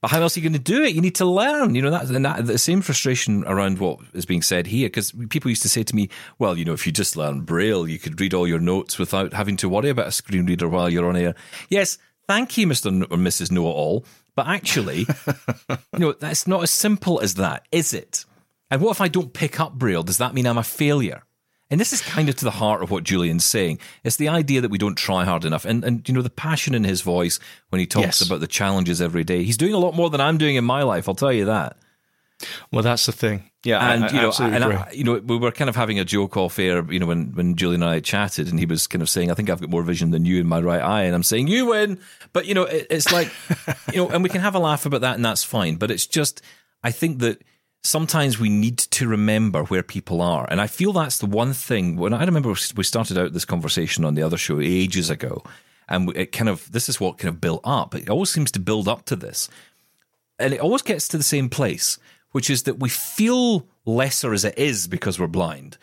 S2: But how else are you going to do it? You need to learn. You know that, and that the same frustration around what is being said here. Because people used to say to me, "Well, you know, if you just learn Braille, you could read all your notes without having to worry about a screen reader while you're on air." Yes, thank you, Mister or Mrs. Know It All. But actually, you know, that's not as simple as that, is it? And what if I don't pick up Braille? Does that mean I'm a failure? And this is kind of to the heart of what Julian's saying. It's the idea that we don't try hard enough. And, and you know, the passion in his voice when he talks
S4: Yes.
S2: about the challenges every day. He's doing a lot more than I'm doing in my life, I'll tell you that.
S4: Well, that's the thing. Yeah,
S2: And,
S4: I,
S2: you know, and. I, you know, we were kind of having a joke off air, you know, when, when Julian and I chatted and he was kind of saying, I think I've got more vision than you in my right eye. And I'm saying, you win. But, you know, it, it's like, you know, and we can have a laugh about that and that's fine. But it's just, I think that sometimes we need to remember where people are. And I feel that's the one thing. When I remember we started out this conversation on the other show ages ago, and it kind of, this is what kind of built up. It always seems to build up to this. And it always gets to the same place, which is that we feel lesser as it is because we're blind.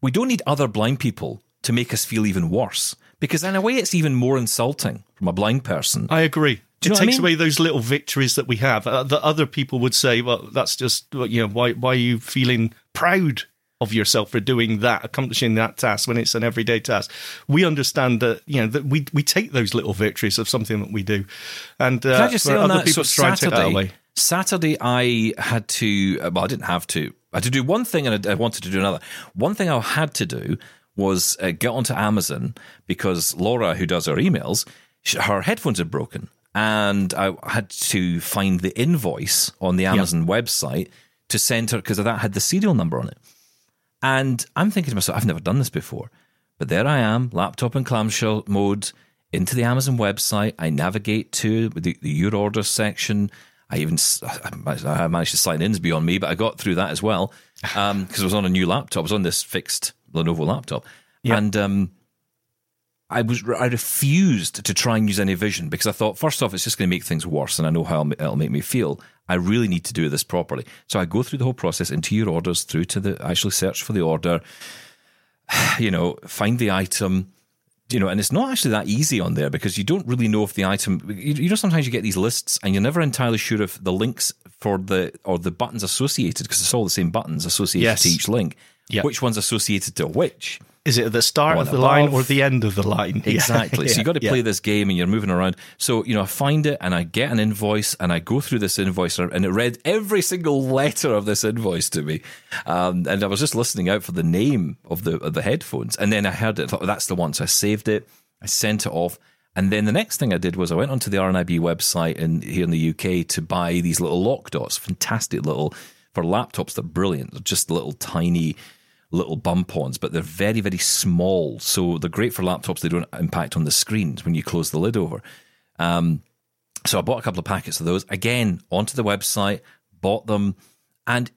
S2: We don't need other blind people to make us feel even worse. Because in a way, it's even more insulting from a blind person.
S4: I agree. It
S2: what I
S4: takes
S2: mean?
S4: away those little victories that we have. Uh, that other people would say, "Well, that's just you know why why are you feeling proud of yourself for doing that, accomplishing that task when it's an everyday task?" We understand that you know that we we take those little victories of something that we do, and uh,
S2: Can I just say on
S4: other
S2: that?
S4: people
S2: So
S4: to try and take that
S2: Saturday,
S4: away.
S2: Saturday, I had to. uh, Well, I didn't have to. I had to do one thing, and I wanted to do another. One thing I had to do was uh, get onto Amazon because Laura, who does our emails, her headphones had broken, and I had to find the invoice on the Amazon website to send her because that had the serial number on it. And I'm thinking to myself, I've never done this before. But there I am, laptop and clamshell mode, into the Amazon website. I navigate to the, the Your order section. I even I managed to sign in is beyond me, but I got through that as well because I was on a new laptop. I was on this fixed Lenovo laptop, and um, I was I refused to try and use any vision because I thought first off it's just going to make things worse, and I know how it'll make me feel. I really need to do this properly, so I go through the whole process into your orders, through to the actually search for the order, you know, find the item, you know, and it's not actually that easy on there because you don't really know if the item. You, you know, sometimes you get these lists and you're never entirely sure if the links for the or the buttons associated because it's all the same buttons associated
S4: Yes.
S2: to each link.
S4: Yeah.
S2: Which one's associated to which?
S4: Is it at the start
S2: One
S4: of the line or the end of the line? Yeah.
S2: Exactly. so
S4: Yeah.
S2: you got to
S4: Yeah.
S2: play this game and you're moving around. So, you know, I find it and I get an invoice and I go through this invoice and it read every single letter of this invoice to me. Um, and I was just listening out for the name of the of the headphones. And then I heard it, I thought, that's the one. So I saved it, I sent it off. And then the next thing I did was I went onto the RNIB website in here in the UK to buy these little Loc Dots, fantastic little for laptops. They're brilliant. They're just little tiny little bump ons, but they're very, very small. So they're great for laptops. They don't impact on the screens when you close the lid over. Um, so I bought a couple of packets of those. Again, onto the website, bought them, and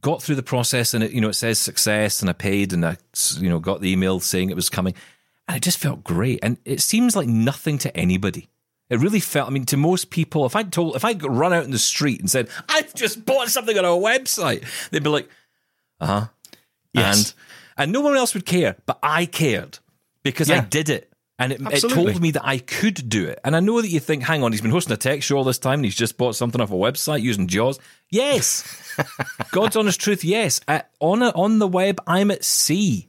S2: got through the process. And it, you know, it says success, and I paid, and I, you know, got the email saying it was coming, and it just felt great. And it seems like nothing to anybody. It really felt. I mean, to most people, if I told, if I run out in the street and said, "I've just bought something on a website," they'd be like, "Uh huh."
S4: Yes.
S2: And and no one else would care, but I cared because I did it. And it, it told me that I could do it. And I know that you think, hang on, he's been hosting a tech show all this time and he's just bought something off a website using Jaws. Yes. God's honest truth, yes. At, on, a, on the web, I'm at sea.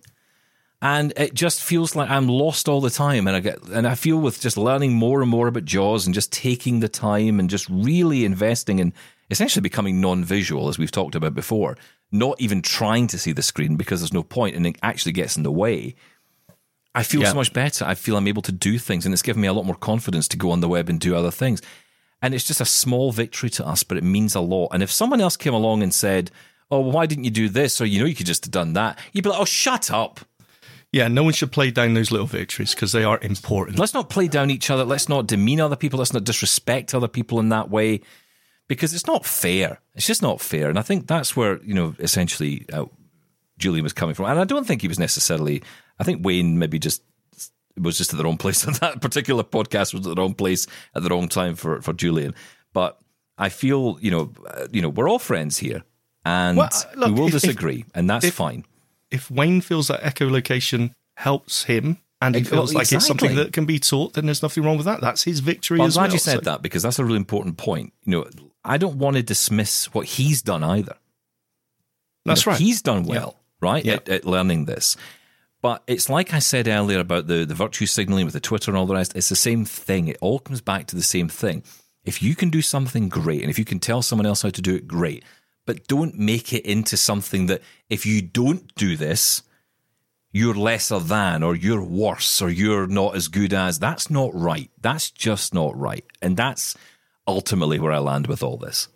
S2: And it just feels like I'm lost all the time. And I get and I feel with just learning more and more about Jaws and just taking the time and just really investing in essentially becoming non-visual, as we've talked about before, not even trying to see the screen because there's no point and it actually gets in the way. I feel
S4: Yeah.
S2: so much better. I feel I'm able to do things, and it's given me a lot more confidence to go on the web and do other things. And it's just a small victory to us, but it means a lot. And if someone else came along and said, "Oh, well, why didn't you do this?" or you know, you could just have done that, you'd be like, "Oh, shut up."
S4: Yeah, no one should play down those little victories because they are important.
S2: Let's not play down each other. Let's not demean other people. Let's not disrespect other people in that way because it's not fair. It's just not fair. And I think that's where, you know, essentially uh, Julian was coming from. And I don't think he was necessarily, I think Wayne maybe just was just at the wrong place. that particular podcast was at the wrong place at the wrong time for, for Julian. But I feel, you know, uh, you know, we're all friends here and
S4: Well, look,
S2: we will
S4: if- if-
S2: disagree and that's
S4: if-
S2: fine.
S4: If Wayne feels that echolocation helps him and he feels
S2: well,
S4: like it's something that can be taught, then there's nothing wrong with that. That's his victory
S2: Well, I'm glad
S4: well.
S2: you said
S4: so-
S2: that because that's a really important point. You know, I don't want to dismiss what he's done either.
S4: That's
S2: You know,
S4: right.
S2: He's done well, right,
S4: Yeah.
S2: at, at learning this. But it's like I said earlier about the, the virtue signaling with the Twitter and all the rest. It's the same thing. It all comes back to the same thing. If you can do something great and if you can tell someone else how to do it, great. But don't make it into something that if you don't do this, you're lesser than or you're worse or you're not as good as. That's not right. That's just not right. And that's ultimately where I land with all this.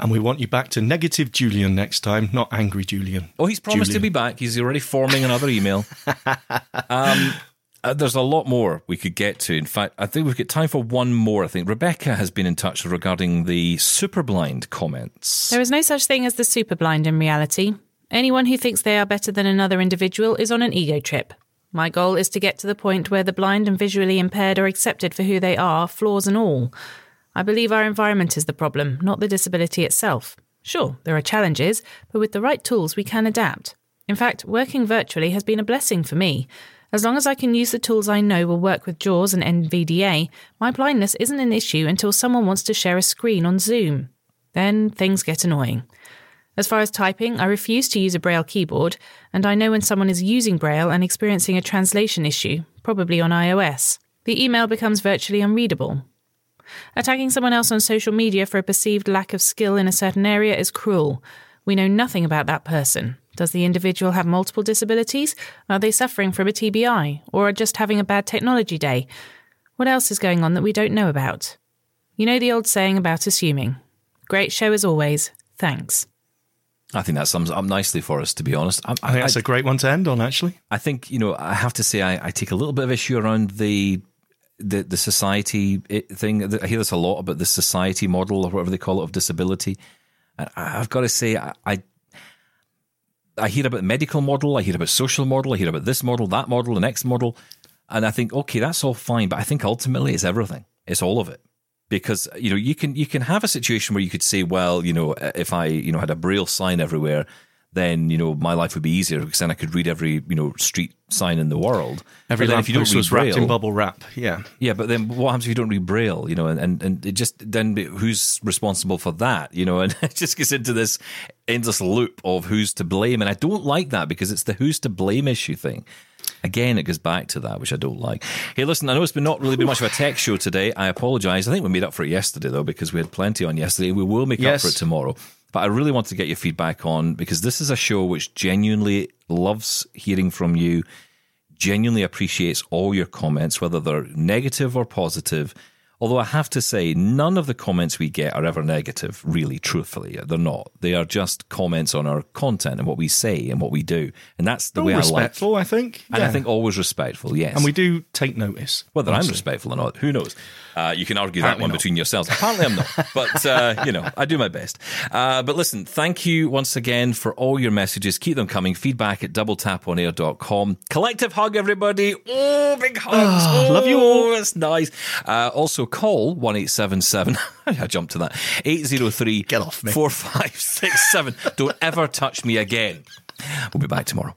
S4: And we want you back to negative Julian next time, not angry Julian.
S2: Oh, he's promised to
S4: Julian.
S2: be back. He's already forming another email. um, Uh, there's a lot more we could get to. In fact, I think we've got time for one more. I think Rebecca has been in touch regarding the superblind comments.
S5: There is no such thing as the superblind in reality. Anyone who thinks they are better than another individual is on an ego trip. My goal is to get to the point where the blind and visually impaired are accepted for who they are, flaws and all. I believe our environment is the problem, not the disability itself. Sure, there are challenges, but with the right tools, we can adapt. In fact, working virtually has been a blessing for me. As long as I can use the tools I know will work with JAWS and NVDA, my blindness isn't an issue until someone wants to share a screen on Zoom. Then things get annoying. As far as typing, I refuse to use a Braille keyboard, and I know when someone is using Braille and experiencing a translation issue, probably on iOS. The email becomes virtually unreadable. Attacking someone else on social media for a perceived lack of skill in a certain area is cruel. We know nothing about that person. Does the individual have multiple disabilities? Are they suffering from a TBI? Or are just having a bad technology day? What else is going on that we don't know about? You know the old saying about assuming. Great show as always. Thanks.
S2: I think that sums up nicely for us, to be honest. I,
S4: I think that's a great one to end on, actually.
S2: I think, you know, I have to say, I, I take a little bit of issue around the the, the society eh, thing. I hear this a lot about the society model or whatever they call it of disability. I, I've got to say, I, I hear about medical model, I hear about social model, I hear about this model, that model, the next model, and I think, okay, that's all fine, but I think ultimately it's everything. It's all of it. Because you know you can you can have a situation where you could say, well, you know, if I you know had a braille sign everywhere, then you know my life would be easier because then I could read every you know street sign in the world.
S4: Every
S2: if
S4: you don't was braille, wrapped in bubble wrap. Yeah,
S2: yeah. But then what happens if you don't read braille? You know, and and, and it just then who's responsible for that? You know, and it just gets into this endless loop of who's to blame, and I don't like that because it's the who's to blame issue thing. Again, it goes back to that, which I don't like. Hey, listen, I know it's been not really been much of a tech show today. I apologise. I think we made up for it yesterday, though, because we had plenty on yesterday. We will make yes. up for it tomorrow. But I really want to get your feedback on because this is a show which genuinely loves hearing from you, genuinely appreciates all your comments, whether they're negative or positive. Although I have to say, none of the comments we get are ever negative, really, truthfully. They're not. They are just comments on our content and what we say and what we do. And that's the
S4: All
S2: way I
S4: like Respectful, I think.
S2: And I think always respectful, yes.
S4: And we do take notice.
S2: Whether honestly. I'm respectful or not, who knows? Uh, you can argue Apparently that one not. between yourselves. Apparently, I'm not, but uh, you know, I do my best. Uh, but listen, thank you once again for all your messages. Keep them coming. Feedback at doubletaponair.com. Collective hug, everybody. Oh, big hugs.
S4: Oh, love you all.
S2: That's nice. Uh, also, call one eight seven seven. I jumped to that. Eight zero three.
S4: Get off me.
S2: Four five six seven. Don't ever touch me again. We'll be back tomorrow.